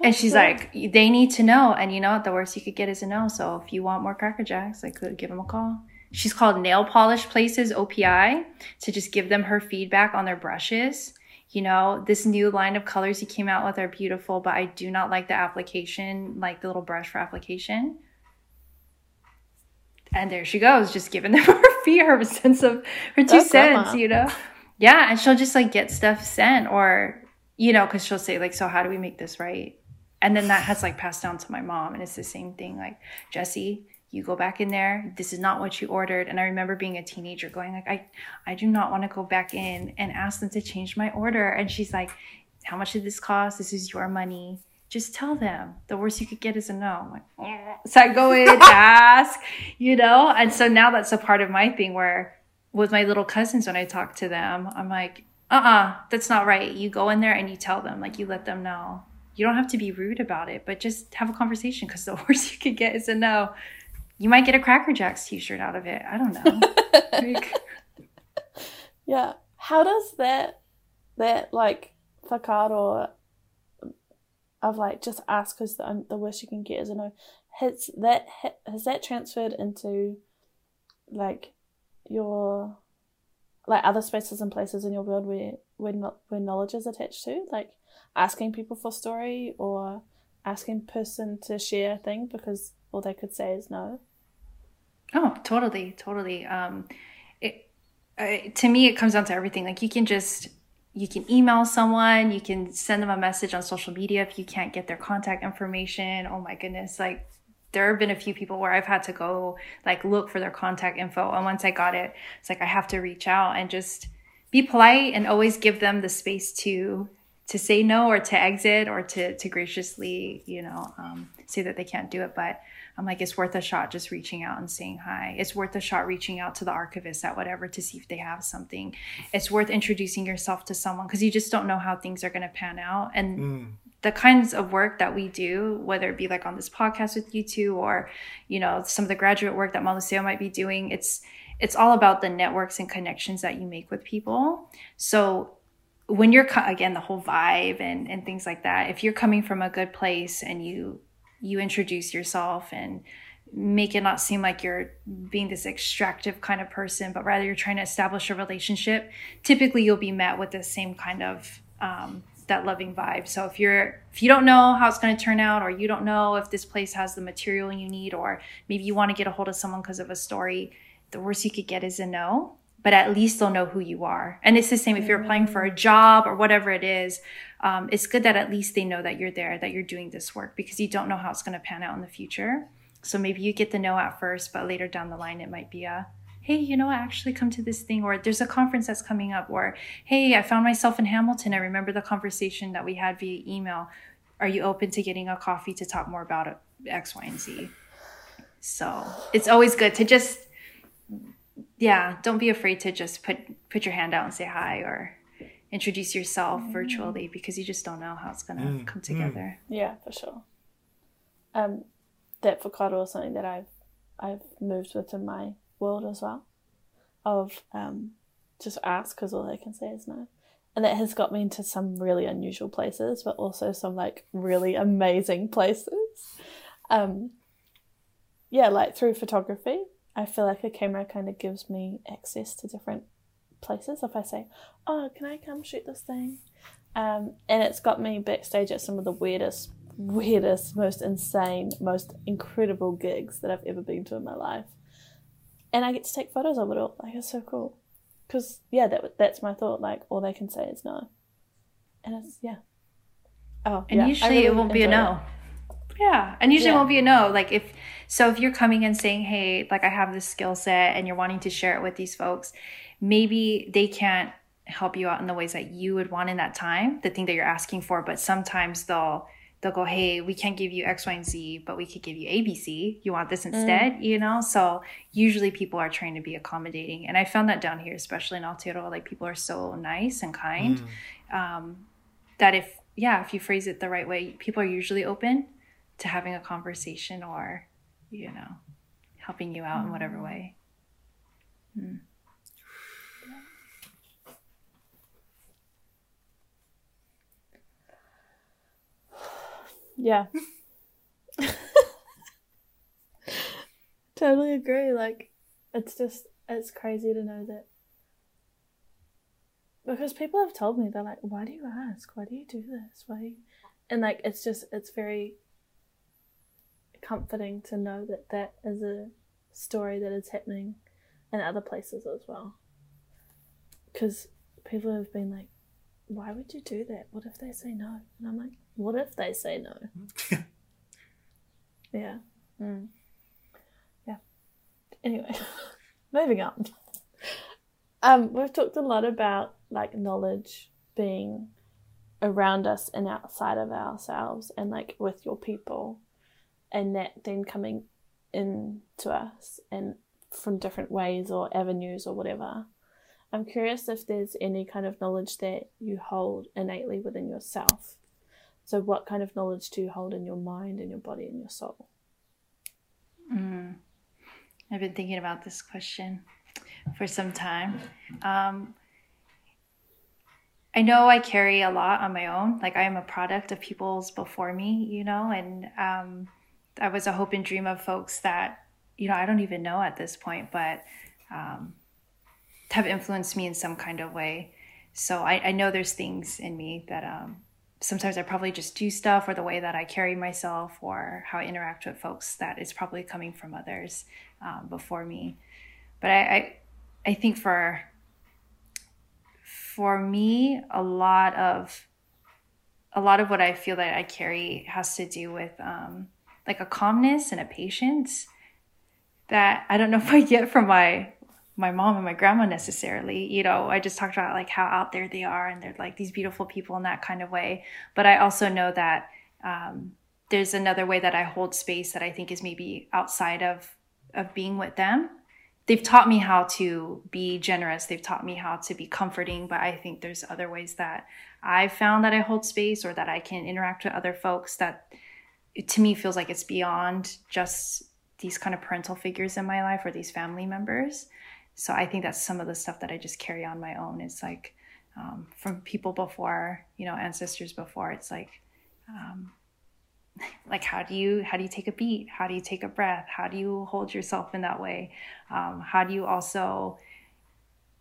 And she's like, they need to know. And you know what? The worst you could get is a no. So if you want more Cracker Jacks, I could give them a call. She's called Nail Polish Places OPI to just give them her feedback on their brushes. You know, this new line of colors he came out with are beautiful, but I do not like the application, like the little brush for application. And there she goes, just giving them her fee, her sense of her two oh, That's cents, grandma. you know? Yeah. And she'll just like get stuff sent or, you know, because she'll say, like, so how do we make this right? And then that has like passed down to my mom. And it's the same thing. Like, Jesi, you go back in there. This is not what you ordered. And I remember being a teenager going like, I, I do not want to go back in and ask them to change my order. And she's like, how much did this cost? This is your money. Just tell them. The worst you could get is a no. I'm like, "Eh." so I go in, and ask, you know? And so now that's a part of my thing where with my little cousins, when I talk to them, I'm like, uh-uh, that's not right. You go in there and you tell them, like you let them know. You don't have to be rude about it, but just have a conversation because the worst you could get is a no. You might get a Cracker Jacks t-shirt out of it. I don't know. Like, Yeah. How does that that like whakaaro of like just ask because the um, the worst you can get is a no has that has that transferred into like your like other spaces and places in your world where where, where knowledge is attached to like asking people for story or asking person to share a thing because all they could say is no Oh, totally, totally. Um, it uh, to me, it comes down to everything. Like you can just you can email someone, you can send them a message on social media if you can't get their contact information. Oh my goodness, like there have been a few people where I've had to go like look for their contact info, and once I got it, it's like I have to reach out and just be polite and always give them the space to to say no or to exit or to to graciously you know um, say that they can't do it but i'm like it's worth a shot just reaching out and saying hi. It's worth a shot reaching out to the archivist at whatever to see if they have something. It's worth introducing yourself to someone because you just don't know how things are going to pan out. And hmm. the kinds of work that we do, whether it be like on this podcast with you two or, you know, some of the graduate work that Maluseo might be doing, it's it's all about the networks and connections that you make with people. So when you're again the whole vibe and and things like that, if you're coming from a good place and you you introduce yourself and make it not seem like you're being this extractive kind of person, but rather you're trying to establish a relationship, typically you'll be met with the same kind of um, that loving vibe. So if you're if you don't know how it's going to turn out, or you don't know if this place has the material you need, or maybe you want to get a hold of someone because of a story, the worst you could get is a no. But at least they'll know who you are. And it's the same if you're applying for a job or whatever it is. Um, it's good that at least they know that you're there, that you're doing this work, because you don't know how it's going to pan out in the future. So maybe you get the no at first, but later down the line, it might be a, hey, you know, I actually come to this thing, or there's a conference that's coming up, or hey, I found myself in Hamilton. I remember the conversation that we had via email. Are you open to getting a coffee to talk more about X, Y, and Z? So it's always good to just, yeah, don't be afraid to just put put your hand out and say hi or introduce yourself virtually because you just don't know how it's gonna come together. Yeah, for sure. Um, that whakaaro is something that I've I've moved with in my world as well. Of um, just ask because all they can say is no, and that has got me into some really unusual places, but also some like really amazing places. Um, yeah, like through photography, I feel like a camera kind of gives me access to different places if I say, "Oh, can I come shoot this thing?" Um, and it's got me backstage at some of the weirdest, weirdest, most insane, most incredible gigs that I've ever been to in my life. And I get to take photos of it all. Like it's so cool. Because yeah, that that's my thought. Like all they can say is no, and it's yeah. Oh, and yeah, usually really it won't be a no. It. Yeah, and usually yeah. it won't be a no. Like if so, if you're coming and saying, "Hey, like I have this skill set," and you're wanting to share it with these folks, maybe they can't help you out in the ways that you would want in that time, the thing that you're asking for. But sometimes they'll they'll go, hey, we can't give you X, Y, and Z, but we could give you ABC. You want this mm. instead, mm. you know? So usually people are trying to be accommodating. And I found that down here, especially in Aotearoa, like people are so nice and kind mm. um, that if, yeah, if you phrase it the right way, people are usually open to having a conversation or, you know, helping you out mm. in whatever mm. way. Yeah. totally agree. Like, it's just, it's crazy to know that. Because people have told me, they're like, why do you ask? Why do you do this? Why? You... And like, it's just, it's very comforting to know that that is a story that is happening in other places as well. Because people have been like, why would you do that? What if they say no? And I'm like, what if they say no? yeah. Mm. Yeah. Anyway, moving on. Um, we've talked a lot about like knowledge being around us and outside of ourselves and like with your people and that then coming in to us and from different ways or avenues or whatever. I'm curious if there's any kind of knowledge that you hold innately within yourself so, what kind of knowledge do you hold in your mind and your body and your soul? Mm. I've been thinking about this question for some time. Um, I know I carry a lot on my own. Like I am a product of people's before me, you know, and um, I was a hope and dream of folks that, you know, I don't even know at this point, but um, have influenced me in some kind of way. So I, I know there's things in me that um, sometimes I probably just do stuff or the way that I carry myself or how I interact with folks that is probably coming from others um, before me. But I, I, I think for for me, a lot of a lot of what I feel that I carry has to do with um, like a calmness and a patience that I don't know if I get from my my mom and my grandma necessarily. You know, I just talked about like how out there they are and they're like these beautiful people in that kind of way. But I also know that um, there's another way that I hold space that I think is maybe outside of of being with them. They've taught me how to be generous. They've taught me how to be comforting, but I think there's other ways that I've found that I hold space or that I can interact with other folks that to me feels like it's beyond just these kind of parental figures in my life or these family members so I think that's some of the stuff that I just carry on my own. It's like um, from people before, you know, ancestors before. It's like, um, like how do you how do you take a beat? How do you take a breath? How do you hold yourself in that way? Um, how do you also,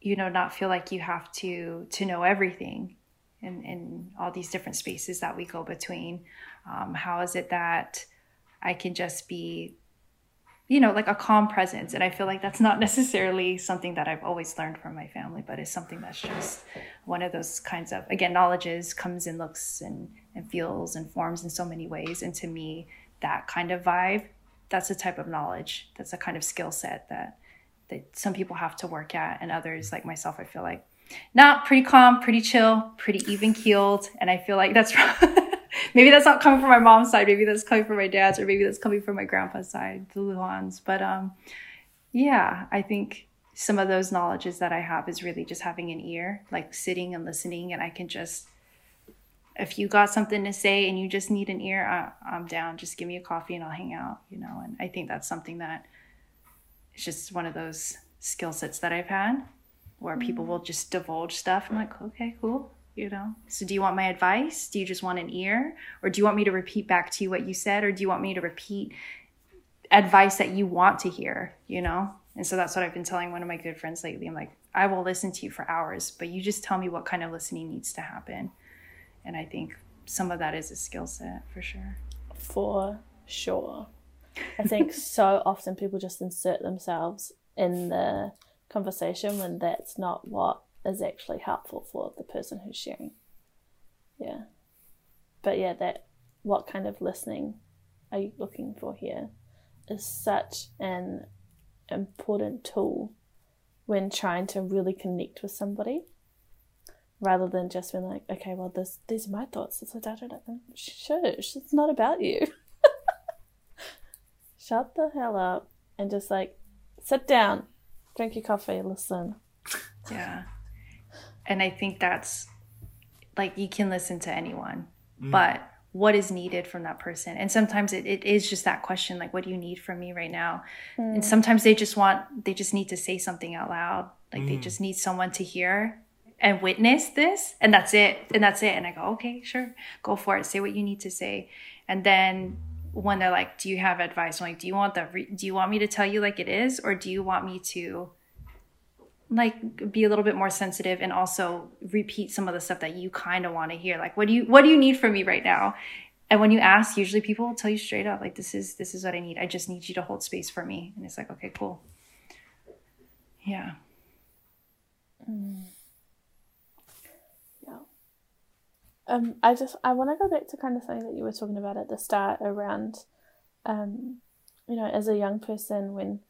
you know, not feel like you have to to know everything in in all these different spaces that we go between? Um, how is it that I can just be you know, like a calm presence. And I feel like that's not necessarily something that I've always learned from my family, but it's something that's just one of those kinds of, again, knowledges comes and looks and, and feels and forms in so many ways. And to me, that kind of vibe, that's a type of knowledge. That's a kind of skill set that, that some people have to work at. And others, like myself, I feel like not pretty calm, pretty chill, pretty even keeled. And I feel like that's maybe that's not coming from my mom's side. Maybe that's coming from my dad's, or maybe that's coming from my grandpa's side, the Luhans. But um, yeah, I think some of those knowledges that I have is really just having an ear, like sitting and listening, and I can just. If you got something to say and you just need an ear, I, I'm down. Just give me a coffee and I'll hang out, you know. And I think that's something that it's just one of those skill sets that I've had where people mm-hmm. will just divulge stuff. I'm like, okay, cool you know so do you want my advice do you just want an ear or do you want me to repeat back to you what you said or do you want me to repeat advice that you want to hear you know and so that's what i've been telling one of my good friends lately i'm like I will listen to you for hours, but you just tell me what kind of listening needs to happen. And I think some of that is a skill set for sure. For sure. I think so often people just insert themselves in the conversation when that's not what is actually helpful for the person who's sharing. Yeah. But yeah, that what kind of listening are you looking for here is such an important tool when trying to really connect with somebody rather than just being like, okay, well, this, these are my thoughts. It's da, da, da. Shush, it's not about you. Shut the hell up and just like sit down, drink your coffee, listen. Yeah. And I think that's like you can listen to anyone, mm. but what is needed from that person? And sometimes it, it is just that question like what do you need from me right now? Mm. and sometimes they just want they just need to say something out loud. Like mm. they just need someone to hear and witness this and that's it and that's it. And i go okay sure go for it. Say what you need to say. And then when they're like do you have advice? I'm like do you want the re- do you want me to tell you like it is or do you want me to like be a little bit more sensitive and also repeat some of the stuff that you kind of want to hear. Like what do you what do you need from me right now? And when you ask usually people will tell you straight up like this is this is what i need. I just need you to hold space for me. And it's like okay cool. Yeah. Mm. yeah. Um i just i want to go back to kind of something that you were talking about at the start around um you know as a young person when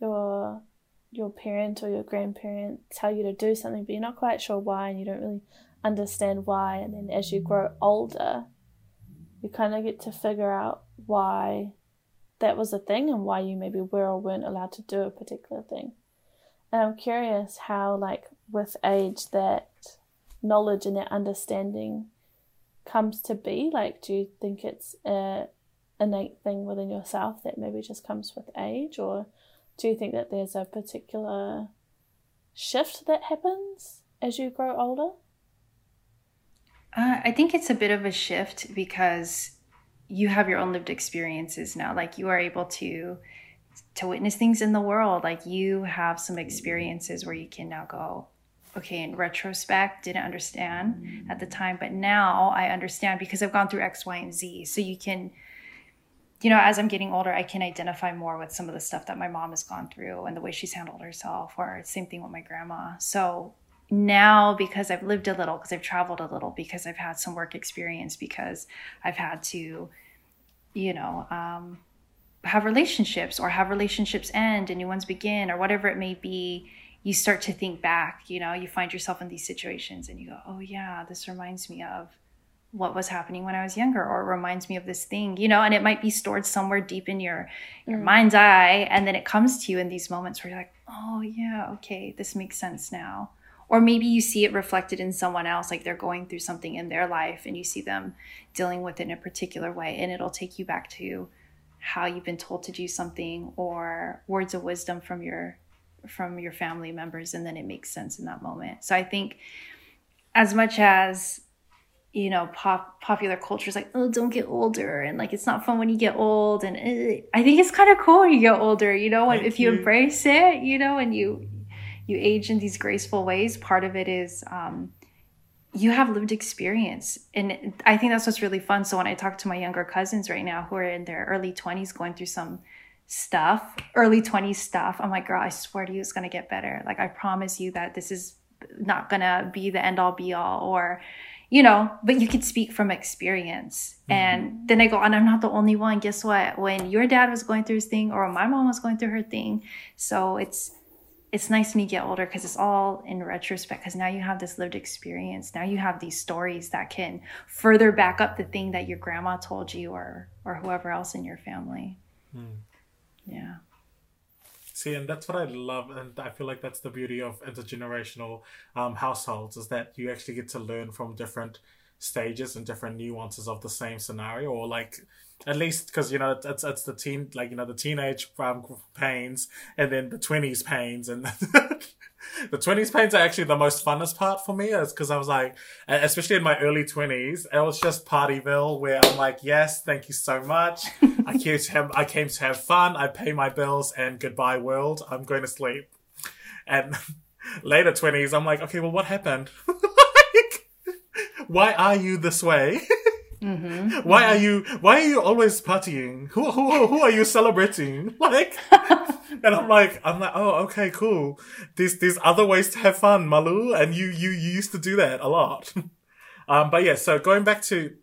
you're your parent or your grandparent tell you to do something, but you're not quite sure why and you don't really understand why. And then as you grow older, you kind of get to figure out why that was a thing and why you maybe were or weren't allowed to do a particular thing. And I'm curious how, like, with age, that knowledge and that understanding comes to be. Like, do you think it's a innate thing within yourself that maybe just comes with age, or do you think that there's a particular shift that happens as you grow older? Uh, I think it's a bit of a shift because you have your own lived experiences now. Like you are able to to witness things in the world. Like you have some experiences where you can now go, okay, in retrospect, didn't understand at the time, but now I understand because I've gone through X, Y, and Z. So you can you know, as I'm getting older, I can identify more with some of the stuff that my mom has gone through and the way she's handled herself, or same thing with my grandma. So now, because I've lived a little, because I've traveled a little, because I've had some work experience, because I've had to, you know, um, have relationships or have relationships end and new ones begin, or whatever it may be, you start to think back. You know, you find yourself in these situations and you go, oh, yeah, this reminds me of what was happening when I was younger or reminds me of this thing, you know, and it might be stored somewhere deep in your your mm. mind's eye and then it comes to you in these moments where you're like, "Oh, yeah, okay, this makes sense now." Or maybe you see it reflected in someone else like they're going through something in their life and you see them dealing with it in a particular way and it'll take you back to how you've been told to do something or words of wisdom from your from your family members and then it makes sense in that moment. So I think as much as you know pop popular culture is like oh don't get older and like it's not fun when you get old and uh, i think it's kind of cool when you get older you know Thank if you, you, embrace it you know and you you age in these graceful ways part of it is um, you have lived experience and i think that's what's really fun. So when i talk to my younger cousins right now who are in their early 20s going through some stuff early 20s stuff i'm like girl i swear to you it's going to get better. Like i promise you that this is not going to be the end all be all or you know, but you could speak from experience. Mm-hmm. And then I go, and I'm not the only one. Guess what? When your dad was going through his thing, or my mom was going through her thing, so it's it's nice when you get older because it's all in retrospect. Because now you have this lived experience. Now you have these stories that can further back up the thing that your grandma told you, or or whoever else in your family. Mm. Yeah. See, and that's what I love, and I feel like that's the beauty of intergenerational um, households is that you actually get to learn from different stages and different nuances of the same scenario, or like at least because you know it's it's the teen like you know the teenage um, pains and then the twenties pains and the 20s pains are actually the most funnest part for me is because I was like, especially in my early 20s, it was just Partyville where I'm like, yes, thank you so much. I came to have, I came to have fun. I pay my bills and goodbye world. I'm going to sleep. And later twenties, I'm like, okay, well, what happened? like, why are you this way? Mm-hmm. Why are you why are you always partying? Who who who are you celebrating? Like and I'm like I'm like, oh okay, cool. There's there's other ways to have fun, Malu, and you you, you used to do that a lot. um but yeah, so going back to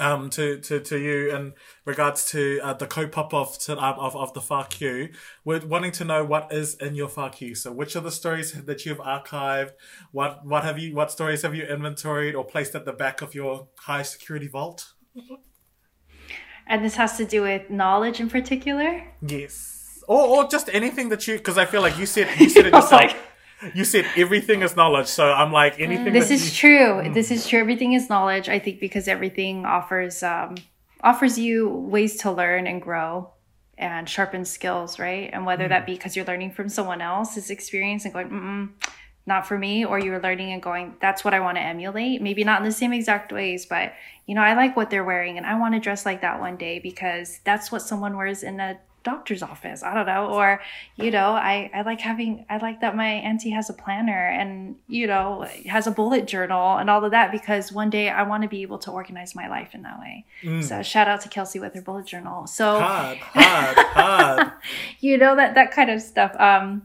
um to to, to you in regards to uh, the co-pop of to, um, of of the FAQ, we're wanting to know what is in your FAQ. So which are the stories that you've archived? What what have you what stories have you inventoried or placed at the back of your high security vault? And this has to do with knowledge in particular. Yes. Or or just anything that you because I feel like you said you said it yourself. like- you said everything is knowledge, so I'm like mm. anything. This is you, true. Hmm. This is true. Everything is knowledge. I think because everything offers um, offers you ways to learn and grow and sharpen skills, right? And whether hmm. that be because you're learning from someone else's experience and going, Mm-mm, not for me, or you're learning and going, that's what I want to emulate. Maybe not in the same exact ways, but you know, I like what they're wearing and I want to dress like that one day because that's what someone wears in a doctor's office. I don't know. Or, you know, I, I like having, I like that my auntie has a planner and, you know, has a bullet journal and all of that because one day I want to be able to organize my life in that way. So shout out to Kelsey with her bullet journal. So, hard, hard, hard. you know that that kind of stuff um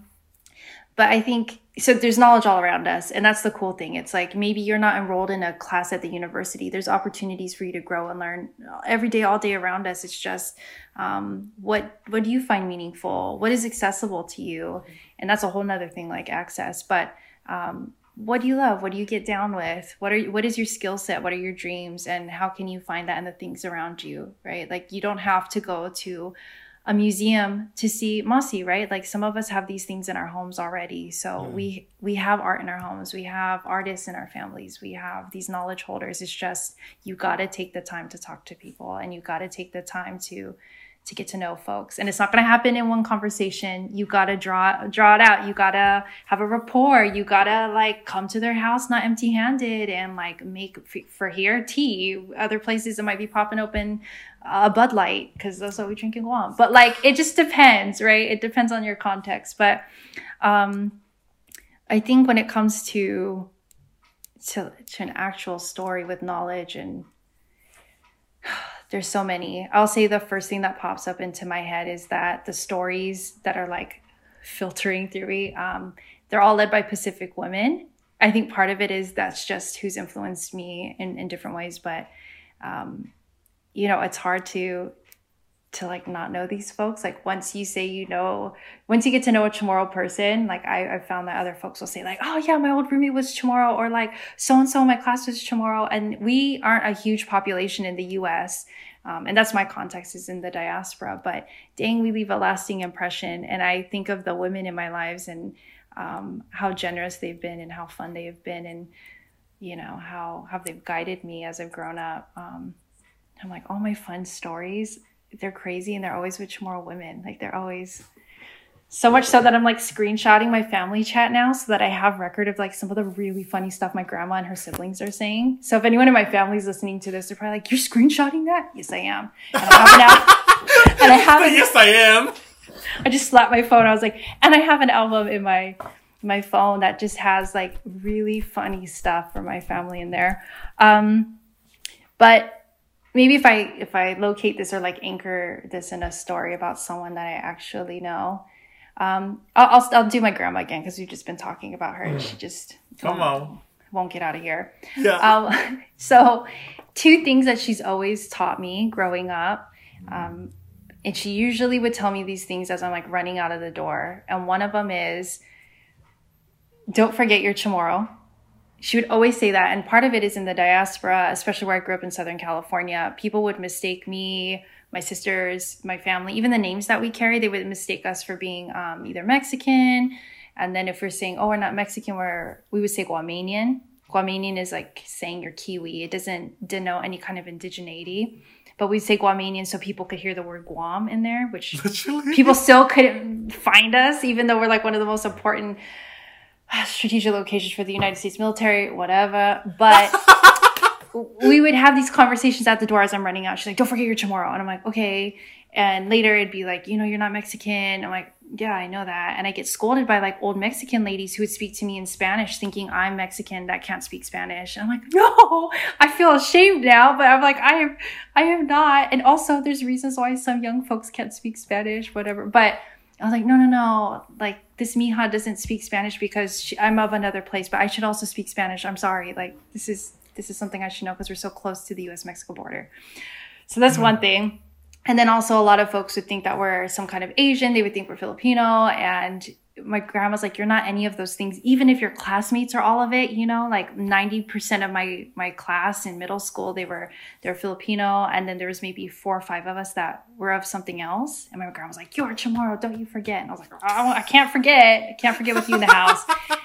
but i think so there's knowledge all around us and that's the cool thing. It's like maybe you're not enrolled in a class at the university. There's opportunities for you to grow and learn every day all day around us. It's just um, what what do you find meaningful? What is accessible to you? And that's a whole nother thing like access. But um, what do you love? What do you get down with? What are what is your skill set? What are your dreams? And how can you find that in the things around you right? Like you don't have to go to a museum to see Mossy, right? Like some of us have these things in our homes already. So we we have art in our homes. We have artists in our families. We have these knowledge holders. It's just you got to take the time to talk to people and you got to take the time to to get to know folks. And it's not going to happen in one conversation. You got to draw draw it out. You got to have a rapport. You got to like come to their house not empty-handed and like make f- for here tea. Other places it might be popping open a Bud Light because that's what we drink in Guam. But like it just depends, right? It depends on your context. But um I think when it comes to to, to an actual story with knowledge and there's so many. I'll say the first thing that pops up into my head is that the stories that are like filtering through me, um, they're all led by Pacific women. I think part of it is that's just who's influenced me in, in different ways, but um, you know, it's hard to to like not know these folks. Like once you say you know, once you get to know a Chamorro person, like I, I've found that other folks will say like, oh yeah, my old roommate was Chamorro, or like so and so my class was Chamorro, and we aren't a huge population in the U.S. Um, and that's my context is in the diaspora. But dang, we leave a lasting impression. And I think of the women in my lives and um, how generous they've been and how fun they have been, and you know how how they've guided me as I've grown up. Um, I'm like, all my fun stories, they're crazy and they're always with more women. Like they're always so much so that I'm like screenshotting my family chat now so that I have record of like some of the really funny stuff my grandma and her siblings are saying. So if anyone in my family is listening to this, they're probably like, You're screenshotting that? Yes, I am. And I have an al- and I have an- yes, I am. I just slapped my phone. I was like, and I have an album in my my phone that just has like really funny stuff for my family in there. Um, but maybe if I if I locate this or like anchor this in a story about someone that I actually know, um, I'll I'll, I'll do my grandma again because we've just been talking about her. and She just Come on. won't get out of here. Yeah. Um, so, two things that she's always taught me growing up. Um, and she usually would tell me these things as I'm like running out of the door. And one of them is, don't forget your Chamorro. She would always say that. And part of it is in the diaspora, especially where I grew up in Southern California. People would mistake me, my sisters, my family, even the names that we carry, they would mistake us for being um, either Mexican. And then if we're saying, oh, we're not Mexican, we're, we would say Guamanian. Guamanian is like saying you're Kiwi. It doesn't denote any kind of indigeneity. But we say Guamanian so people could hear the word Guam in there, which Literally. people still couldn't find us, even though we're like one of the most important strategic locations for the United States military, whatever. But we would have these conversations at the door as I'm running out. She's like, don't forget your Chamorro. And I'm like, okay. And later it'd be like, you know, you're not Mexican. I'm like, Yeah, I know that. And I get scolded by like old Mexican ladies who would speak to me in Spanish thinking I'm Mexican that can't speak Spanish. And I'm like, no, I feel ashamed now, but I'm like, I am, I am not. And also there's reasons why some young folks can't speak Spanish, whatever. But I was like, no, no, no. Like this mija doesn't speak Spanish because she, I'm of another place, but I should also speak Spanish. I'm sorry. Like this is, this is something I should know because we're so close to the US Mexico border. So that's mm-hmm. one thing and then also a lot of folks would think that we're some kind of Asian. They would think we're Filipino. And my grandma's like, you're not any of those things. Even if your classmates are all of it, you know, like 90% of my, my class in middle school, they were, they're Filipino. And then there was maybe four or five of us that were of something else. And my grandma was like, you're Chamorro, don't you forget. And I was like, oh, I can't forget. I can't forget with you in the house.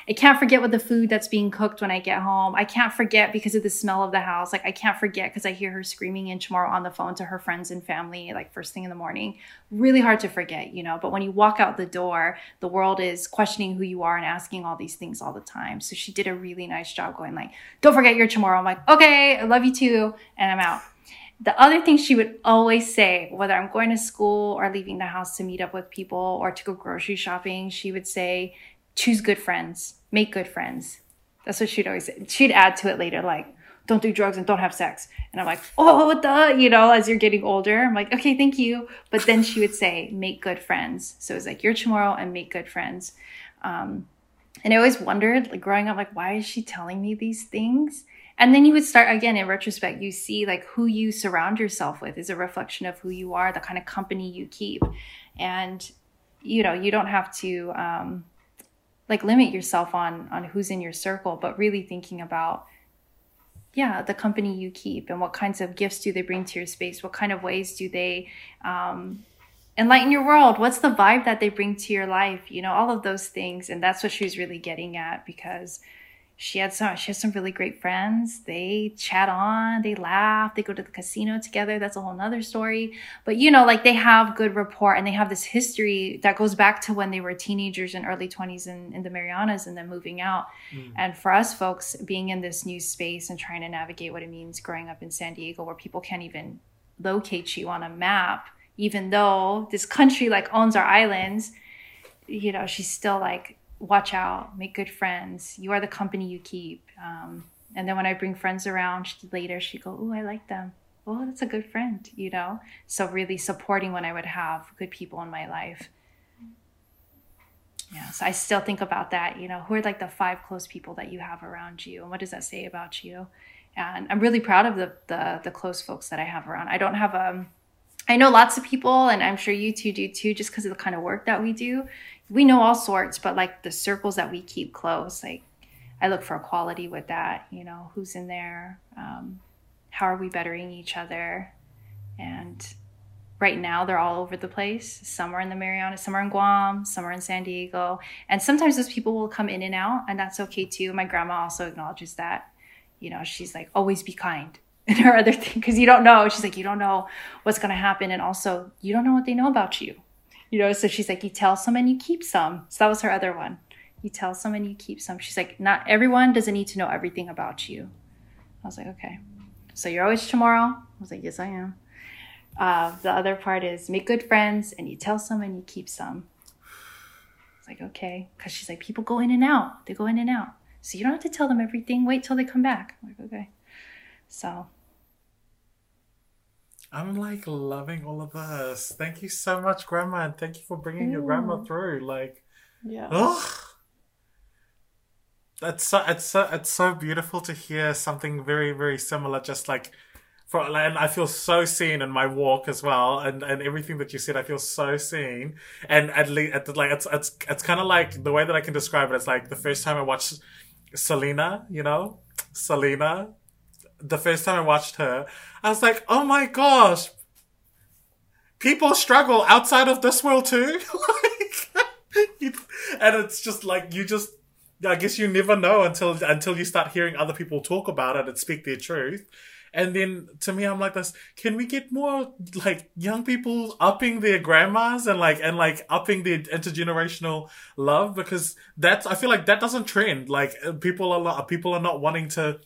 I can't forget with the food that's being cooked when I get home. I can't forget because of the smell of the house. Like I can't forget because I hear her screaming in Chamorro on the phone to her friends and family, like first thing in the morning. Really hard to forget, you know, but when you walk out the door, the world is questioning who you are and asking all these things all the time. So she did a really nice job going like, don't forget your Chamorro." I'm like, okay, I love you too. And I'm out. The other thing she would always say, whether I'm going to school or leaving the house to meet up with people or to go grocery shopping, she would say, choose good friends, make good friends. That's what she'd always say. She'd add to it later, like, don't do drugs and don't have sex. And I'm like, oh, the, you know, as you're getting older, I'm like, okay, thank you. But then she would say, make good friends. So it's like, you're Chamorro and make good friends. Um, and I always wondered, like growing up, like, why is she telling me these things? And then you would start again in retrospect, you see like who you surround yourself with is a reflection of who you are, the kind of company you keep. And, you know, you don't have to, um, like limit yourself on on who's in your circle but really thinking about yeah the company you keep and what kinds of gifts do they bring to your space? What kind of ways do they um, enlighten your world? What's the vibe that they bring to your life? You know all of those things. And that's what she was really getting at because she had some she has some really great friends. They chat on they laugh they go to the casino together. That's a whole nother story. But you know like they have good rapport and they have this history that goes back to when they were teenagers and early 20s in, in the marianas and then moving out. Mm. and for us folks being in this new space and trying to navigate what it means growing up in san diego where people can't even locate you on a map even though this country like owns our islands you know she's still like watch out, make good friends. You are the company you keep. Um, and then when I bring friends around she, later, she go, "Oh, I like them. Oh, that's a good friend," you know. So really supporting when I would have good people in my life. Yeah, so I still think about that. You know, who are like the five close people that you have around you, and what does that say about you? And I'm really proud of the the, the close folks that I have around. I don't have a um, I know lots of people, and I'm sure you two do too, just because of the kind of work that we do we know all sorts, but like the circles that we keep close, like I look for equality with that. You know, who's in there? Um, how are we bettering each other? And right now, they're all over the place. Some are in the Marianas, some are in Guam, some are in San Diego. And sometimes those people will come in and out, and that's okay too. My grandma also acknowledges that. You know, she's like, always be kind. And her other thing, because you don't know, she's like, you don't know what's going to happen. And also, you don't know what they know about you you know, so she's like, you tell some and you keep some. So that was her other one. You tell some and you keep some. She's like, not everyone doesn't need to know everything about you. I was like, okay. So you're always Chamorro I was like, yes, I am. Uh, the other part is make good friends and you tell some and you keep some. It's like, okay. Because she's like, people go in and out. They go in and out. So you don't have to tell them everything. Wait till they come back. I'm like, okay. So I'm like loving all of this. Thank you so much, Grandma, and thank you for bringing your grandma mm. through. Like, yeah. Ugh. That's so it's so it's so beautiful to hear something very very similar. Just like, for and I feel so seen in my walk as well, and and everything that you said, I feel so seen. And at least at the, like it's it's it's kind of like the way that I can describe it. It's like the first time I watched Selena, you know, Selena the first time I watched her, I was like, oh my gosh, people struggle outside of this world too. like, and it's just like you just, I guess you never know until until you start hearing other people talk about it and speak their truth. And then to me, I'm like this. Can we get more like young people upping their grandmas and like and like upping their intergenerational love because that's I feel like that doesn't trend. Like people are people are not wanting to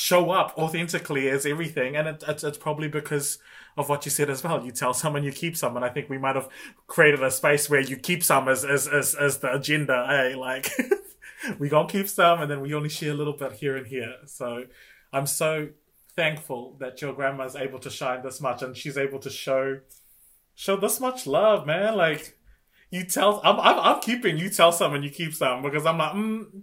show up authentically as everything, and it, it's, it's probably because of what you said as well. You tell someone, you keep some, and I think we might have created a space where you keep some as as as, as the agenda. Hey, like we gonna keep some, and then we only share a little bit here and here. So I'm so thankful that your grandma's able to shine this much, and she's able to show show this much love, man. Like you tell, I'm I'm, I'm keeping. You tell someone, you keep some because I'm like, mm,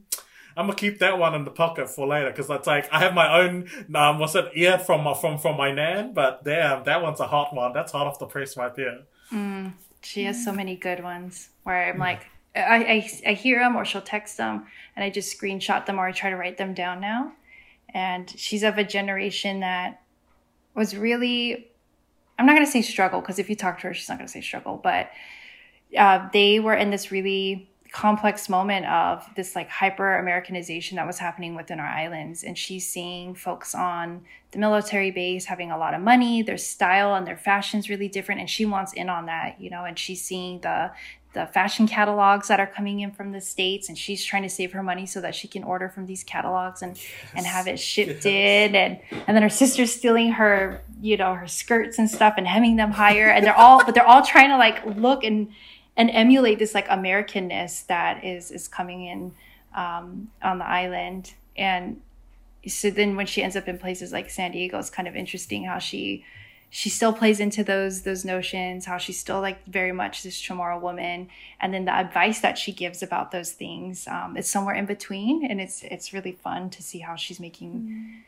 I'm gonna keep that one in the pocket for later because that's like I have my own um what's it ear from my from from my nan, but damn that one's a hot one. That's hot off the press right there. Mm, she has so many good ones where I'm like I, I I hear them or she'll text them and I just screenshot them or I try to write them down now. And she's of a generation that was really I'm not gonna say struggle because if you talk to her she's not gonna say struggle, but uh, they were in this really complex moment of this like hyper Americanization that was happening within our islands. And she's seeing folks on the military base having a lot of money, their style and their fashion's really different. And she wants in on that, you know, and she's seeing the the fashion catalogs that are coming in from the states and she's trying to save her money so that she can order from these catalogs and yes. and have it shipped yes. in and and then her sister's stealing her you know her skirts and stuff and hemming them higher and they're all but they're all trying to like look and and emulate this like Americanness that is is coming in um, on the island. And so then when she ends up in places like San Diego, it's kind of interesting how she she still plays into those those notions how she's still like very much this chamorro woman and then the advice that she gives about those things um, is somewhere in between and it's it's really fun to see how she's making mm.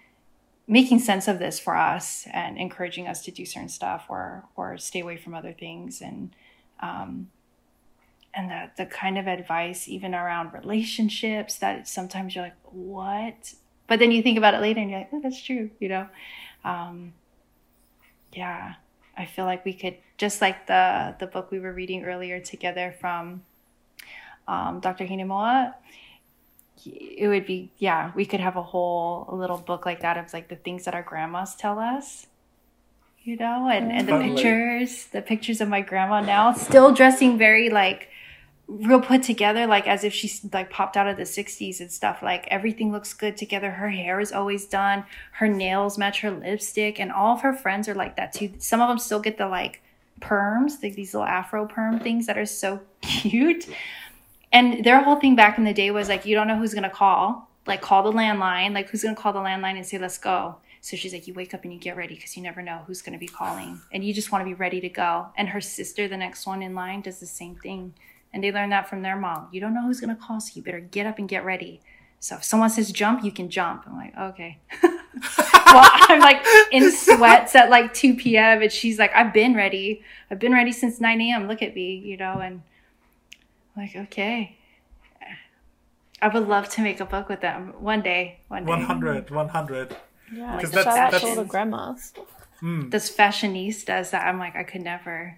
making sense of this for us and encouraging us to do certain stuff or or stay away from other things and um, and the, the kind of advice even around relationships that sometimes you're like what? But then you think about it later and you're like oh that's true you know? Um, yeah. I feel like we could just like the the book we were reading earlier together from um, dr hinemoa it would be yeah we could have a whole a little book like that of like the things that our grandmas tell us you know? And, and the totally. pictures the pictures of my grandma now still dressing very like real put together, like as if she's like popped out of the 60s and stuff. Like everything looks good together. Her hair is always done. Her nails match her lipstick. And all of her friends are like that too. Some of them still get the like perms, like these little afro perm things that are so cute. And their whole thing back in the day was like, you don't know who's gonna call. Like call the landline. Like who's gonna call the landline and say, let's go. So she's like, you wake up and you get ready because you never know who's going to be calling. And you just want to be ready to go. And her sister, the next one in line, does the same thing. And they learned that from their mom. You don't know who's going to call, so you better get up and get ready. So if someone says jump, you can jump. I'm like, okay. well, I'm like in sweats at like 2 p.m. And she's like, I've been ready. I've been ready since 9 a.m. Look at me, you know? And I'm like, okay. I would love to make a book with them one day. One day. 100, 100. Yeah, because that's, that's all the grandmas. Mm. Those fashionistas that I'm like, I could never.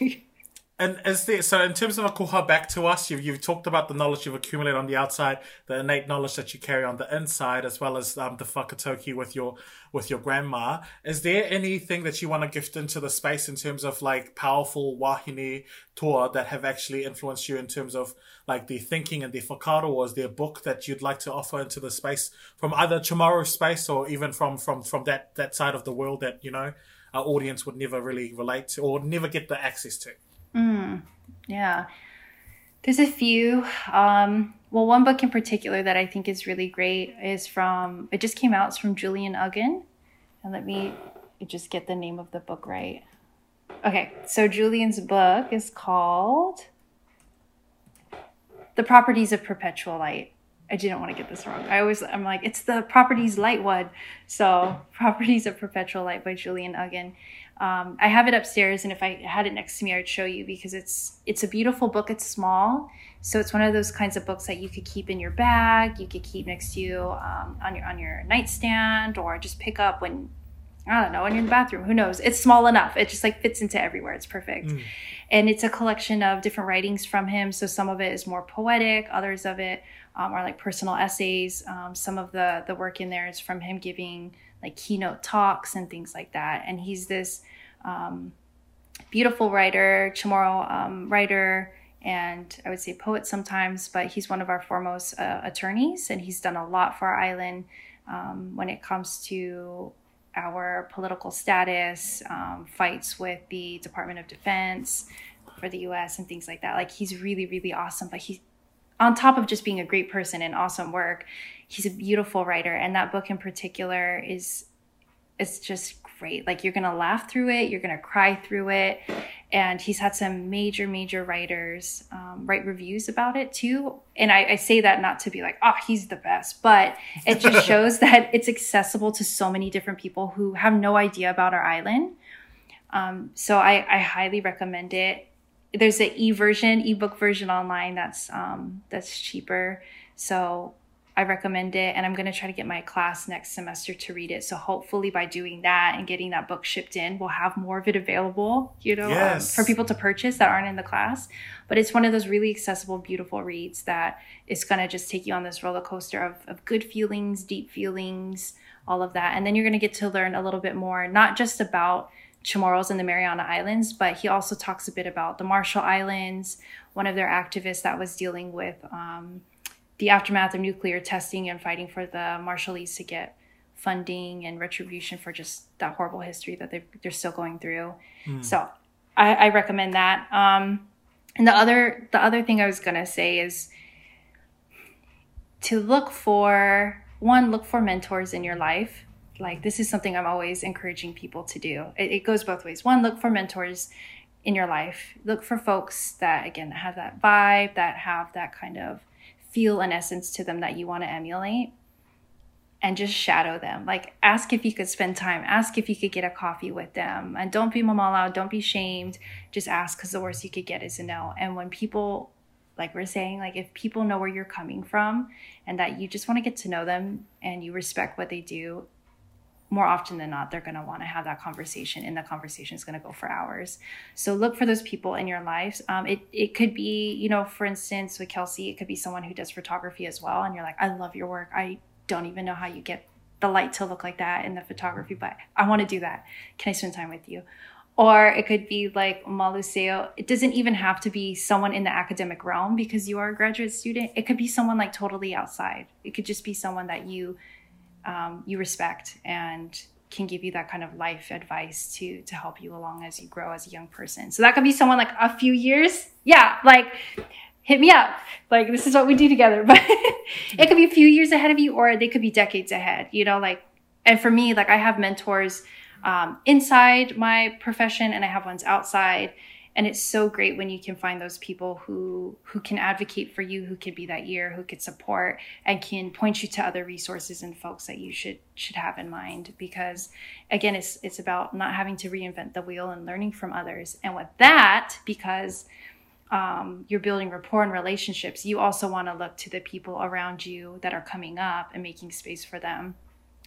And is there so in terms of a koha back to us, you've you've talked about the knowledge you've accumulated on the outside, the innate knowledge that you carry on the inside, as well as um, the whakataukī with your with your grandma. Is there anything that you want to gift into the space in terms of like powerful wāhine toa that have actually influenced you in terms of like the thinking and the whakaaro, or is there a book that you'd like to offer into the space from either Chamorro space or even from from from that that side of the world that you know our audience would never really relate to or never get the access to? Mm, yeah. There's a few. Um, well, one book in particular that I think is really great is from, it just came out, it's from Julian Aguon. And let me just get the name of the book right. Okay, so Julian's book is called The Properties of Perpetual Light. I didn't want to get this wrong. I always, I'm like, it's the Properties Light one. So, Properties of Perpetual Light by Julian Aguon. Um, I have it upstairs, and if I had it next to me, I'd show you because it's it's a beautiful book. It's small, so it's one of those kinds of books that you could keep in your bag. You could keep next to you um, on your on your nightstand, or just pick up when I don't know when you're in the bathroom. Who knows? It's small enough. It just like fits into everywhere. It's perfect, mm. and it's a collection of different writings from him. So some of it is more poetic, others of it um, are like personal essays. Um, some of the the work in there is from him giving like keynote talks and things like that. And he's this um, beautiful writer, Chamorro um, writer, and I would say poet sometimes, but he's one of our foremost uh, attorneys, and he's done a lot for our island. um, when it comes to our political status, um, fights with the Department of Defense for the US and things like that. Like he's really, really awesome. But he's on top of just being a great person and awesome work, he's a beautiful writer. And that book in particular is it's just great. Like you're gonna laugh through it, you're gonna cry through it, and he's had some major, major writers um, write reviews about it too. And I, I, say that not to be like, oh, he's the best, but it just shows that it's accessible to so many different people who have no idea about our island. Um, so I, I highly recommend it. There's an e version, ebook version online that's um, that's cheaper. So I recommend it, and I'm going to try to get my class next semester to read it. So hopefully, by doing that and getting that book shipped in, we'll have more of it available, you know, um, yes. um, for people to purchase that aren't in the class. But it's one of those really accessible, beautiful reads that is going to just take you on this roller coaster of, of good feelings, deep feelings, all of that, and then you're going to get to learn a little bit more, not just about Chamorros and the Mariana Islands, but he also talks a bit about the Marshall Islands, one of their activists that was dealing with. Um, the aftermath of nuclear testing and fighting for the Marshallese to get funding and retribution for just that horrible history that they're, they're still going through. Mm. So I, I, recommend that. Um, and the other the other thing I was gonna say is to look for one look for mentors in your life. Like this is something I'm always encouraging people to do. It, it goes both ways. One, look for mentors in your life. Look for folks that again have that vibe, that have that kind of feel and essence to them that you want to emulate and just shadow them. Like ask if you could spend time, ask if you could get a coffee with them. And don't be mamahlao, don't be shamed. Just ask because the worst you could get is a no. And when people like we're saying, like if people know where you're coming from and that you just want to get to know them and you respect what they do, more often than not, they're going to want to have that conversation, and the conversation is going to go for hours. So look for those people in your lives. Um, it it could be, you know, for instance, with Kelsey, it could be someone who does photography as well, and you're like, I love your work. I don't even know how you get the light to look like that in the photography, but I want to do that. Can I spend time with you? Or it could be like Maluseo. It doesn't even have to be someone in the academic realm because you are a graduate student. It could be someone like totally outside. It could just be someone that you um, you respect and can give you that kind of life advice to to help you along as you grow as a young person. So that could be someone like a few years. Yeah, like hit me up. Like this is what we do together. But it could be a few years ahead of you or they could be decades ahead. You know, like and for me, like I have mentors um, inside my profession and I have ones outside and it's so great when you can find those people who who can advocate for you who could be that ear who could support and can point you to other resources and folks that you should should have in mind. Because again it's it's about not having to reinvent the wheel and learning from others. And with that because um, you're building rapport and relationships you also want to look to the people around you that are coming up and making space for them.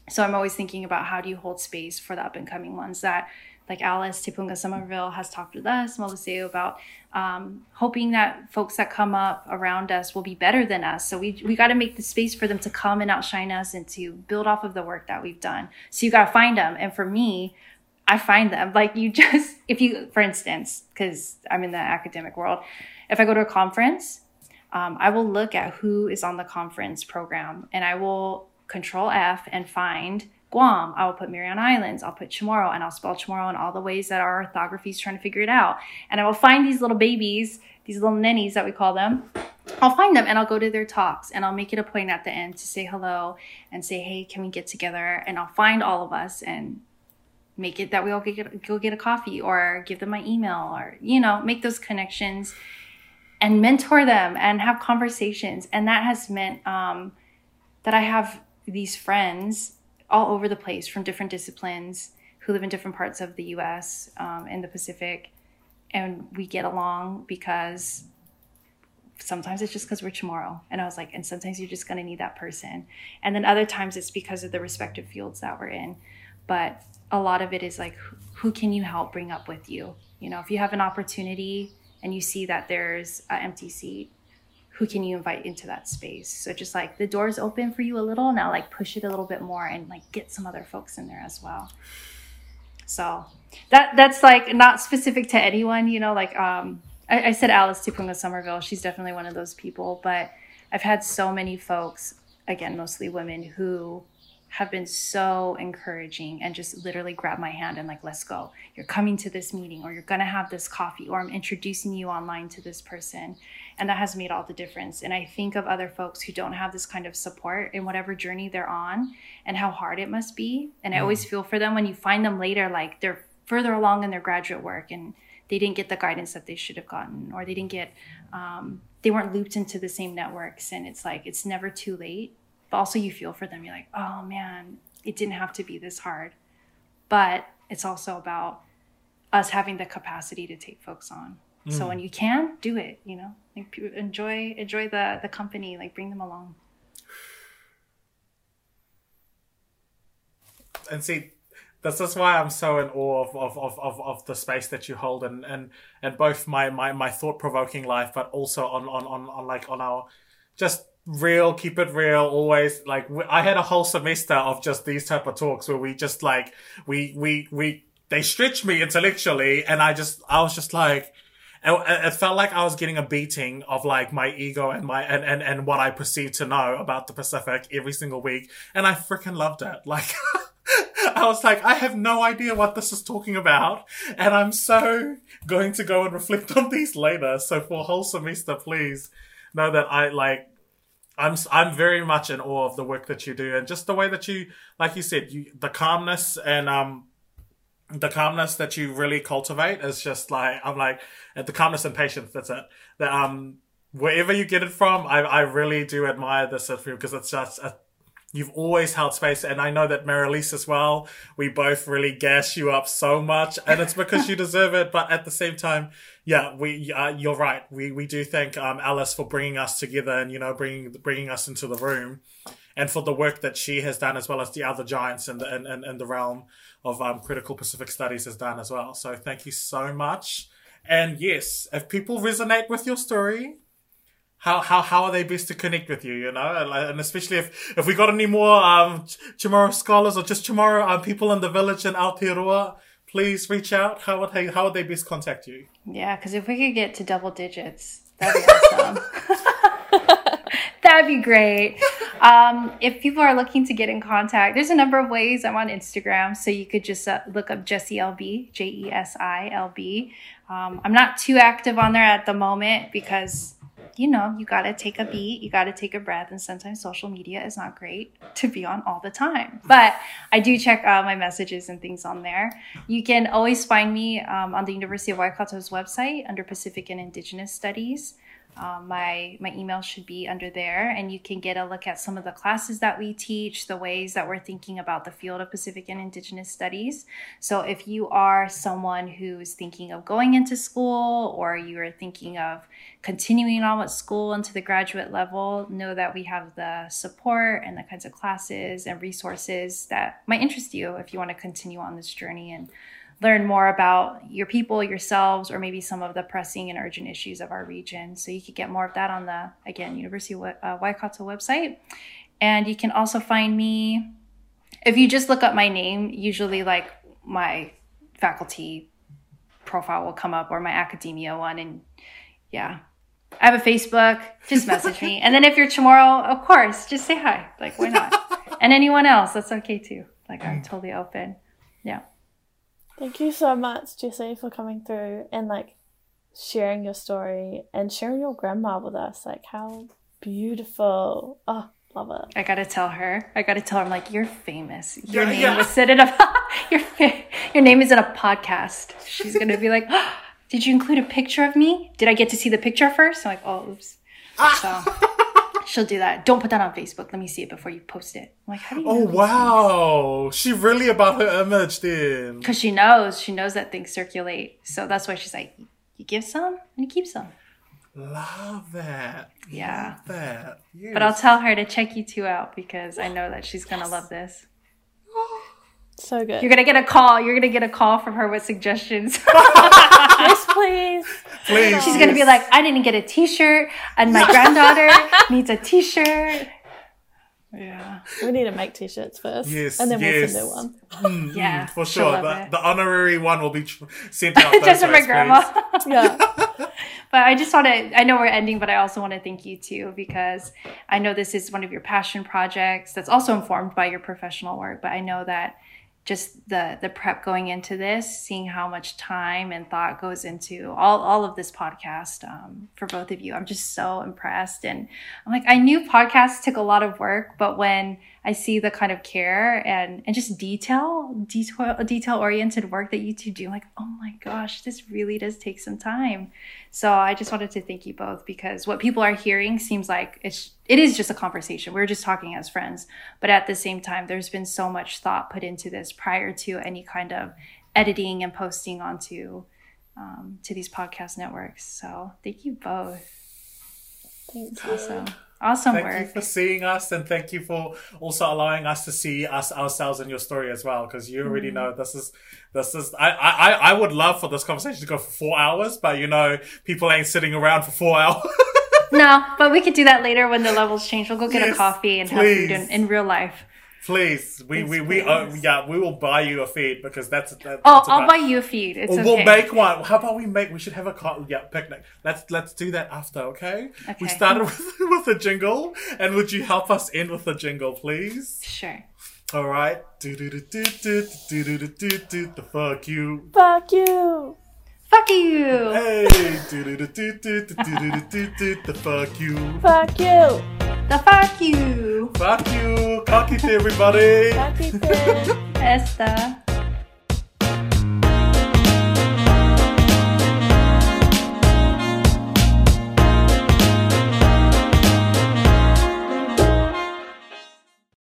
So i'm always thinking about how do you hold space for the up and coming ones that like Alice Te Punga Somerville has talked with us, Moliseo, about um, hoping that folks that come up around us will be better than us. So we, we got to make the space for them to come and outshine us and to build off of the work that we've done. So you got to find them. And for me, I find them like you just, if you, for instance, because I'm in the academic world, if I go to a conference, um, I will look at who is on the conference program and I will control F and find Guam, I will put Mariana Islands, I'll put Chamorro, and I'll spell Chamorro in all the ways that our orthography is trying to figure it out. And I will find these little babies, these little nennies that we call them. I'll find them and I'll go to their talks and I'll make it a point at the end to say hello and say, hey, can we get together? And I'll find all of us and make it that we all get, go get a coffee or give them my email or, you know, make those connections and mentor them and have conversations. And that has meant um, that I have these friends all over the place from different disciplines who live in different parts of the US um, in the Pacific. And we get along because sometimes it's just because we're Chamorro. And I was like, and sometimes you're just going to need that person. And then other times it's because of the respective fields that we're in. But a lot of it is like, who can you help bring up with you? You know, if you have an opportunity and you see that there's an empty seat, who can you invite into that space? So just like the doors open for you a little now like push it a little bit more and like get some other folks in there as well. So that that's like not specific to anyone you know like um i, I said alice te punga somerville she's definitely one of those people but i've had so many folks again mostly women who have been so encouraging and just literally grab my hand and like let's go. You're coming to this meeting or you're going to have this coffee or i'm introducing you online to this person and that has made all the difference. And i think of other folks who don't have this kind of support in whatever journey they're on and how hard it must be. And i always feel for them when you find them later like they're further along in their graduate work and they didn't get the guidance that they should have gotten or they didn't get um, they weren't looped into the same networks. And it's like it's never too late. But also you feel for them. You're like oh man it didn't have to be this hard. But it's also about us having the capacity to take folks on so when mm. you can do it you know like enjoy enjoy the the company like bring them along. And see this is why I'm so in awe of, of, of, of, of the space that you hold and, and, and both my, my, my thought provoking life, but also on, on, on, on like on our just real, keep it real, always like I had a whole semester of just these type of talks where we just like, we, we, we, they stretched me intellectually and I just, I was just like, it, felt like I was getting a beating of like my ego and my and, and, and what I perceived to know about the Pacific every single week, and I freaking loved it. Like I was like, I have no idea what this is talking about, and I'm so going to go and reflect on these later. So for a whole semester, please know that I like. I'm I'm very much in awe of the work that you do, and just the way that you, like you said, you the calmness and um the calmness that you really cultivate is just like I'm like uh, the calmness and patience. That's it. That um wherever you get it from, I I really do admire this of you because it's just a, you've always held space, and I know that Marilise as well. We both really gas you up so much, and it's because you deserve it. But at the same time, yeah, we uh, you're right. We we do thank um Alice for bringing us together and you know bringing bringing us into the room. And for the work that she has done, as well as the other giants in the in, in, in the realm of um, critical Pacific studies has done as well. So thank you so much. And yes, if people resonate with your story, how how how are they best to connect with you? You know, and, especially if if we got any more um scholars or just Chamorro um, people in the village in Aotearoa, please reach out. How would they how would they best contact you? Yeah, because if we could get to double digits, that'd be awesome. that'd be great. Um, if people are looking to get in contact, there's a number of ways. I'm on Instagram, so you could just uh, look up Jesi LB, J E S I L B. Um, I'm not too active on there at the moment because you know, you got to take a beat, you got to take a breath, and sometimes social media is not great to be on all the time. But I do check uh, my messages and things on there. You can always find me um, on the University of Waikato's website under Pacific and Indigenous Studies. Um, my my email should be under there, and you can get a look at some of the classes that we teach, the ways that we're thinking about the field of Pacific and Indigenous Studies. So, if you are someone who is thinking of going into school, or you are thinking of continuing on with school into the graduate level, know that we have the support and the kinds of classes and resources that might interest you if you want to continue on this journey and learn more about your people, yourselves, or maybe some of the pressing and urgent issues of our region. So you could get more of that on the, again, University of uh, Waikato website. And you can also find me, if you just look up my name, usually like my faculty profile will come up or my academia one. And yeah, I have a Facebook, just message me. And then if you're Chamorro, of course, just say hi. Like, why not? and anyone else, that's okay too. Like, I'm totally open. Yeah. Thank you so much, Jesi, for coming through and like sharing your story and sharing your grandma with us. Like how beautiful. Oh, love it. I gotta tell her. I gotta tell her. I'm like, you're famous. Your Yeah, name yeah. was said in a your your name is in a podcast. She's gonna be like, oh, did you include a picture of me? Did I get to see the picture first? I'm like, oh, oops. Ah. So she'll do that. Don't put that on Facebook. Let me see it before you post it. I'm like, how do you? Oh wow, she really about her image then. Because she knows. She knows that things circulate. So that's why she's like, you give some and you keep some. Love that. Yeah. Love that. Yes. But I'll tell her to check you two out because I know that she's gonna love this. So good. You're gonna get a call. You're gonna get a call from her with suggestions. yes, please. Please. She's gonna be like, I didn't get a T-shirt, and my granddaughter needs a T-shirt. Yeah, We need to make t-shirts first. Yes, And then yes. we'll send her one. Mm, mm, yeah, for sure. love The, the honorary one will be tr- sent out. Just for my grandma. Yeah. but I just want to, I know we're ending, but I also want to thank you too, because I know this is one of your passion projects that's also informed by your professional work. But I know that just the the prep going into this, seeing how much time and thought goes into all all of this podcast um, for both of you. I'm just so impressed, and I'm like, I knew podcasts took a lot of work, but when I see the kind of care and and just detail, detail detail oriented work that you two do, I'm like, oh my gosh, this really does take some time. So I just wanted to thank you both because what people are hearing seems like it's it is just a conversation. We're just talking as friends. But at the same time, there's been so much thought put into this prior to any kind of editing and posting onto um, to these podcast networks. So thank you both. Thanks. Awesome. Awesome thank work. you for seeing us and thank you for also allowing us to see us ourselves in your story as well because you already mm-hmm. know this is this is I, I I would love for this conversation to go for four hours but you know people ain't sitting around for four hours no, but we could do that later when the levels change. We'll go get Yes, a coffee and have food please. in, in real life. Please we Yes, we, we uh, yeah we will buy you a feed because that's, that, Oh, that's I'll about- buy you a feed. It's Or okay. we'll make one. How about we make? We should have a co- yeah picnic. Let's let's do that after, okay? okay. We started with, with a jingle, and would you help us end with a jingle, please? Sure. All right. Do do do do do do do do do do. The fuck you. Fuck you. Fuck you. Hey. Do do do do do do do do do do. The fuck you. Fuck you. The fuck you. Fuck you. Cocky everybody. Fuck you. Eh. Esta.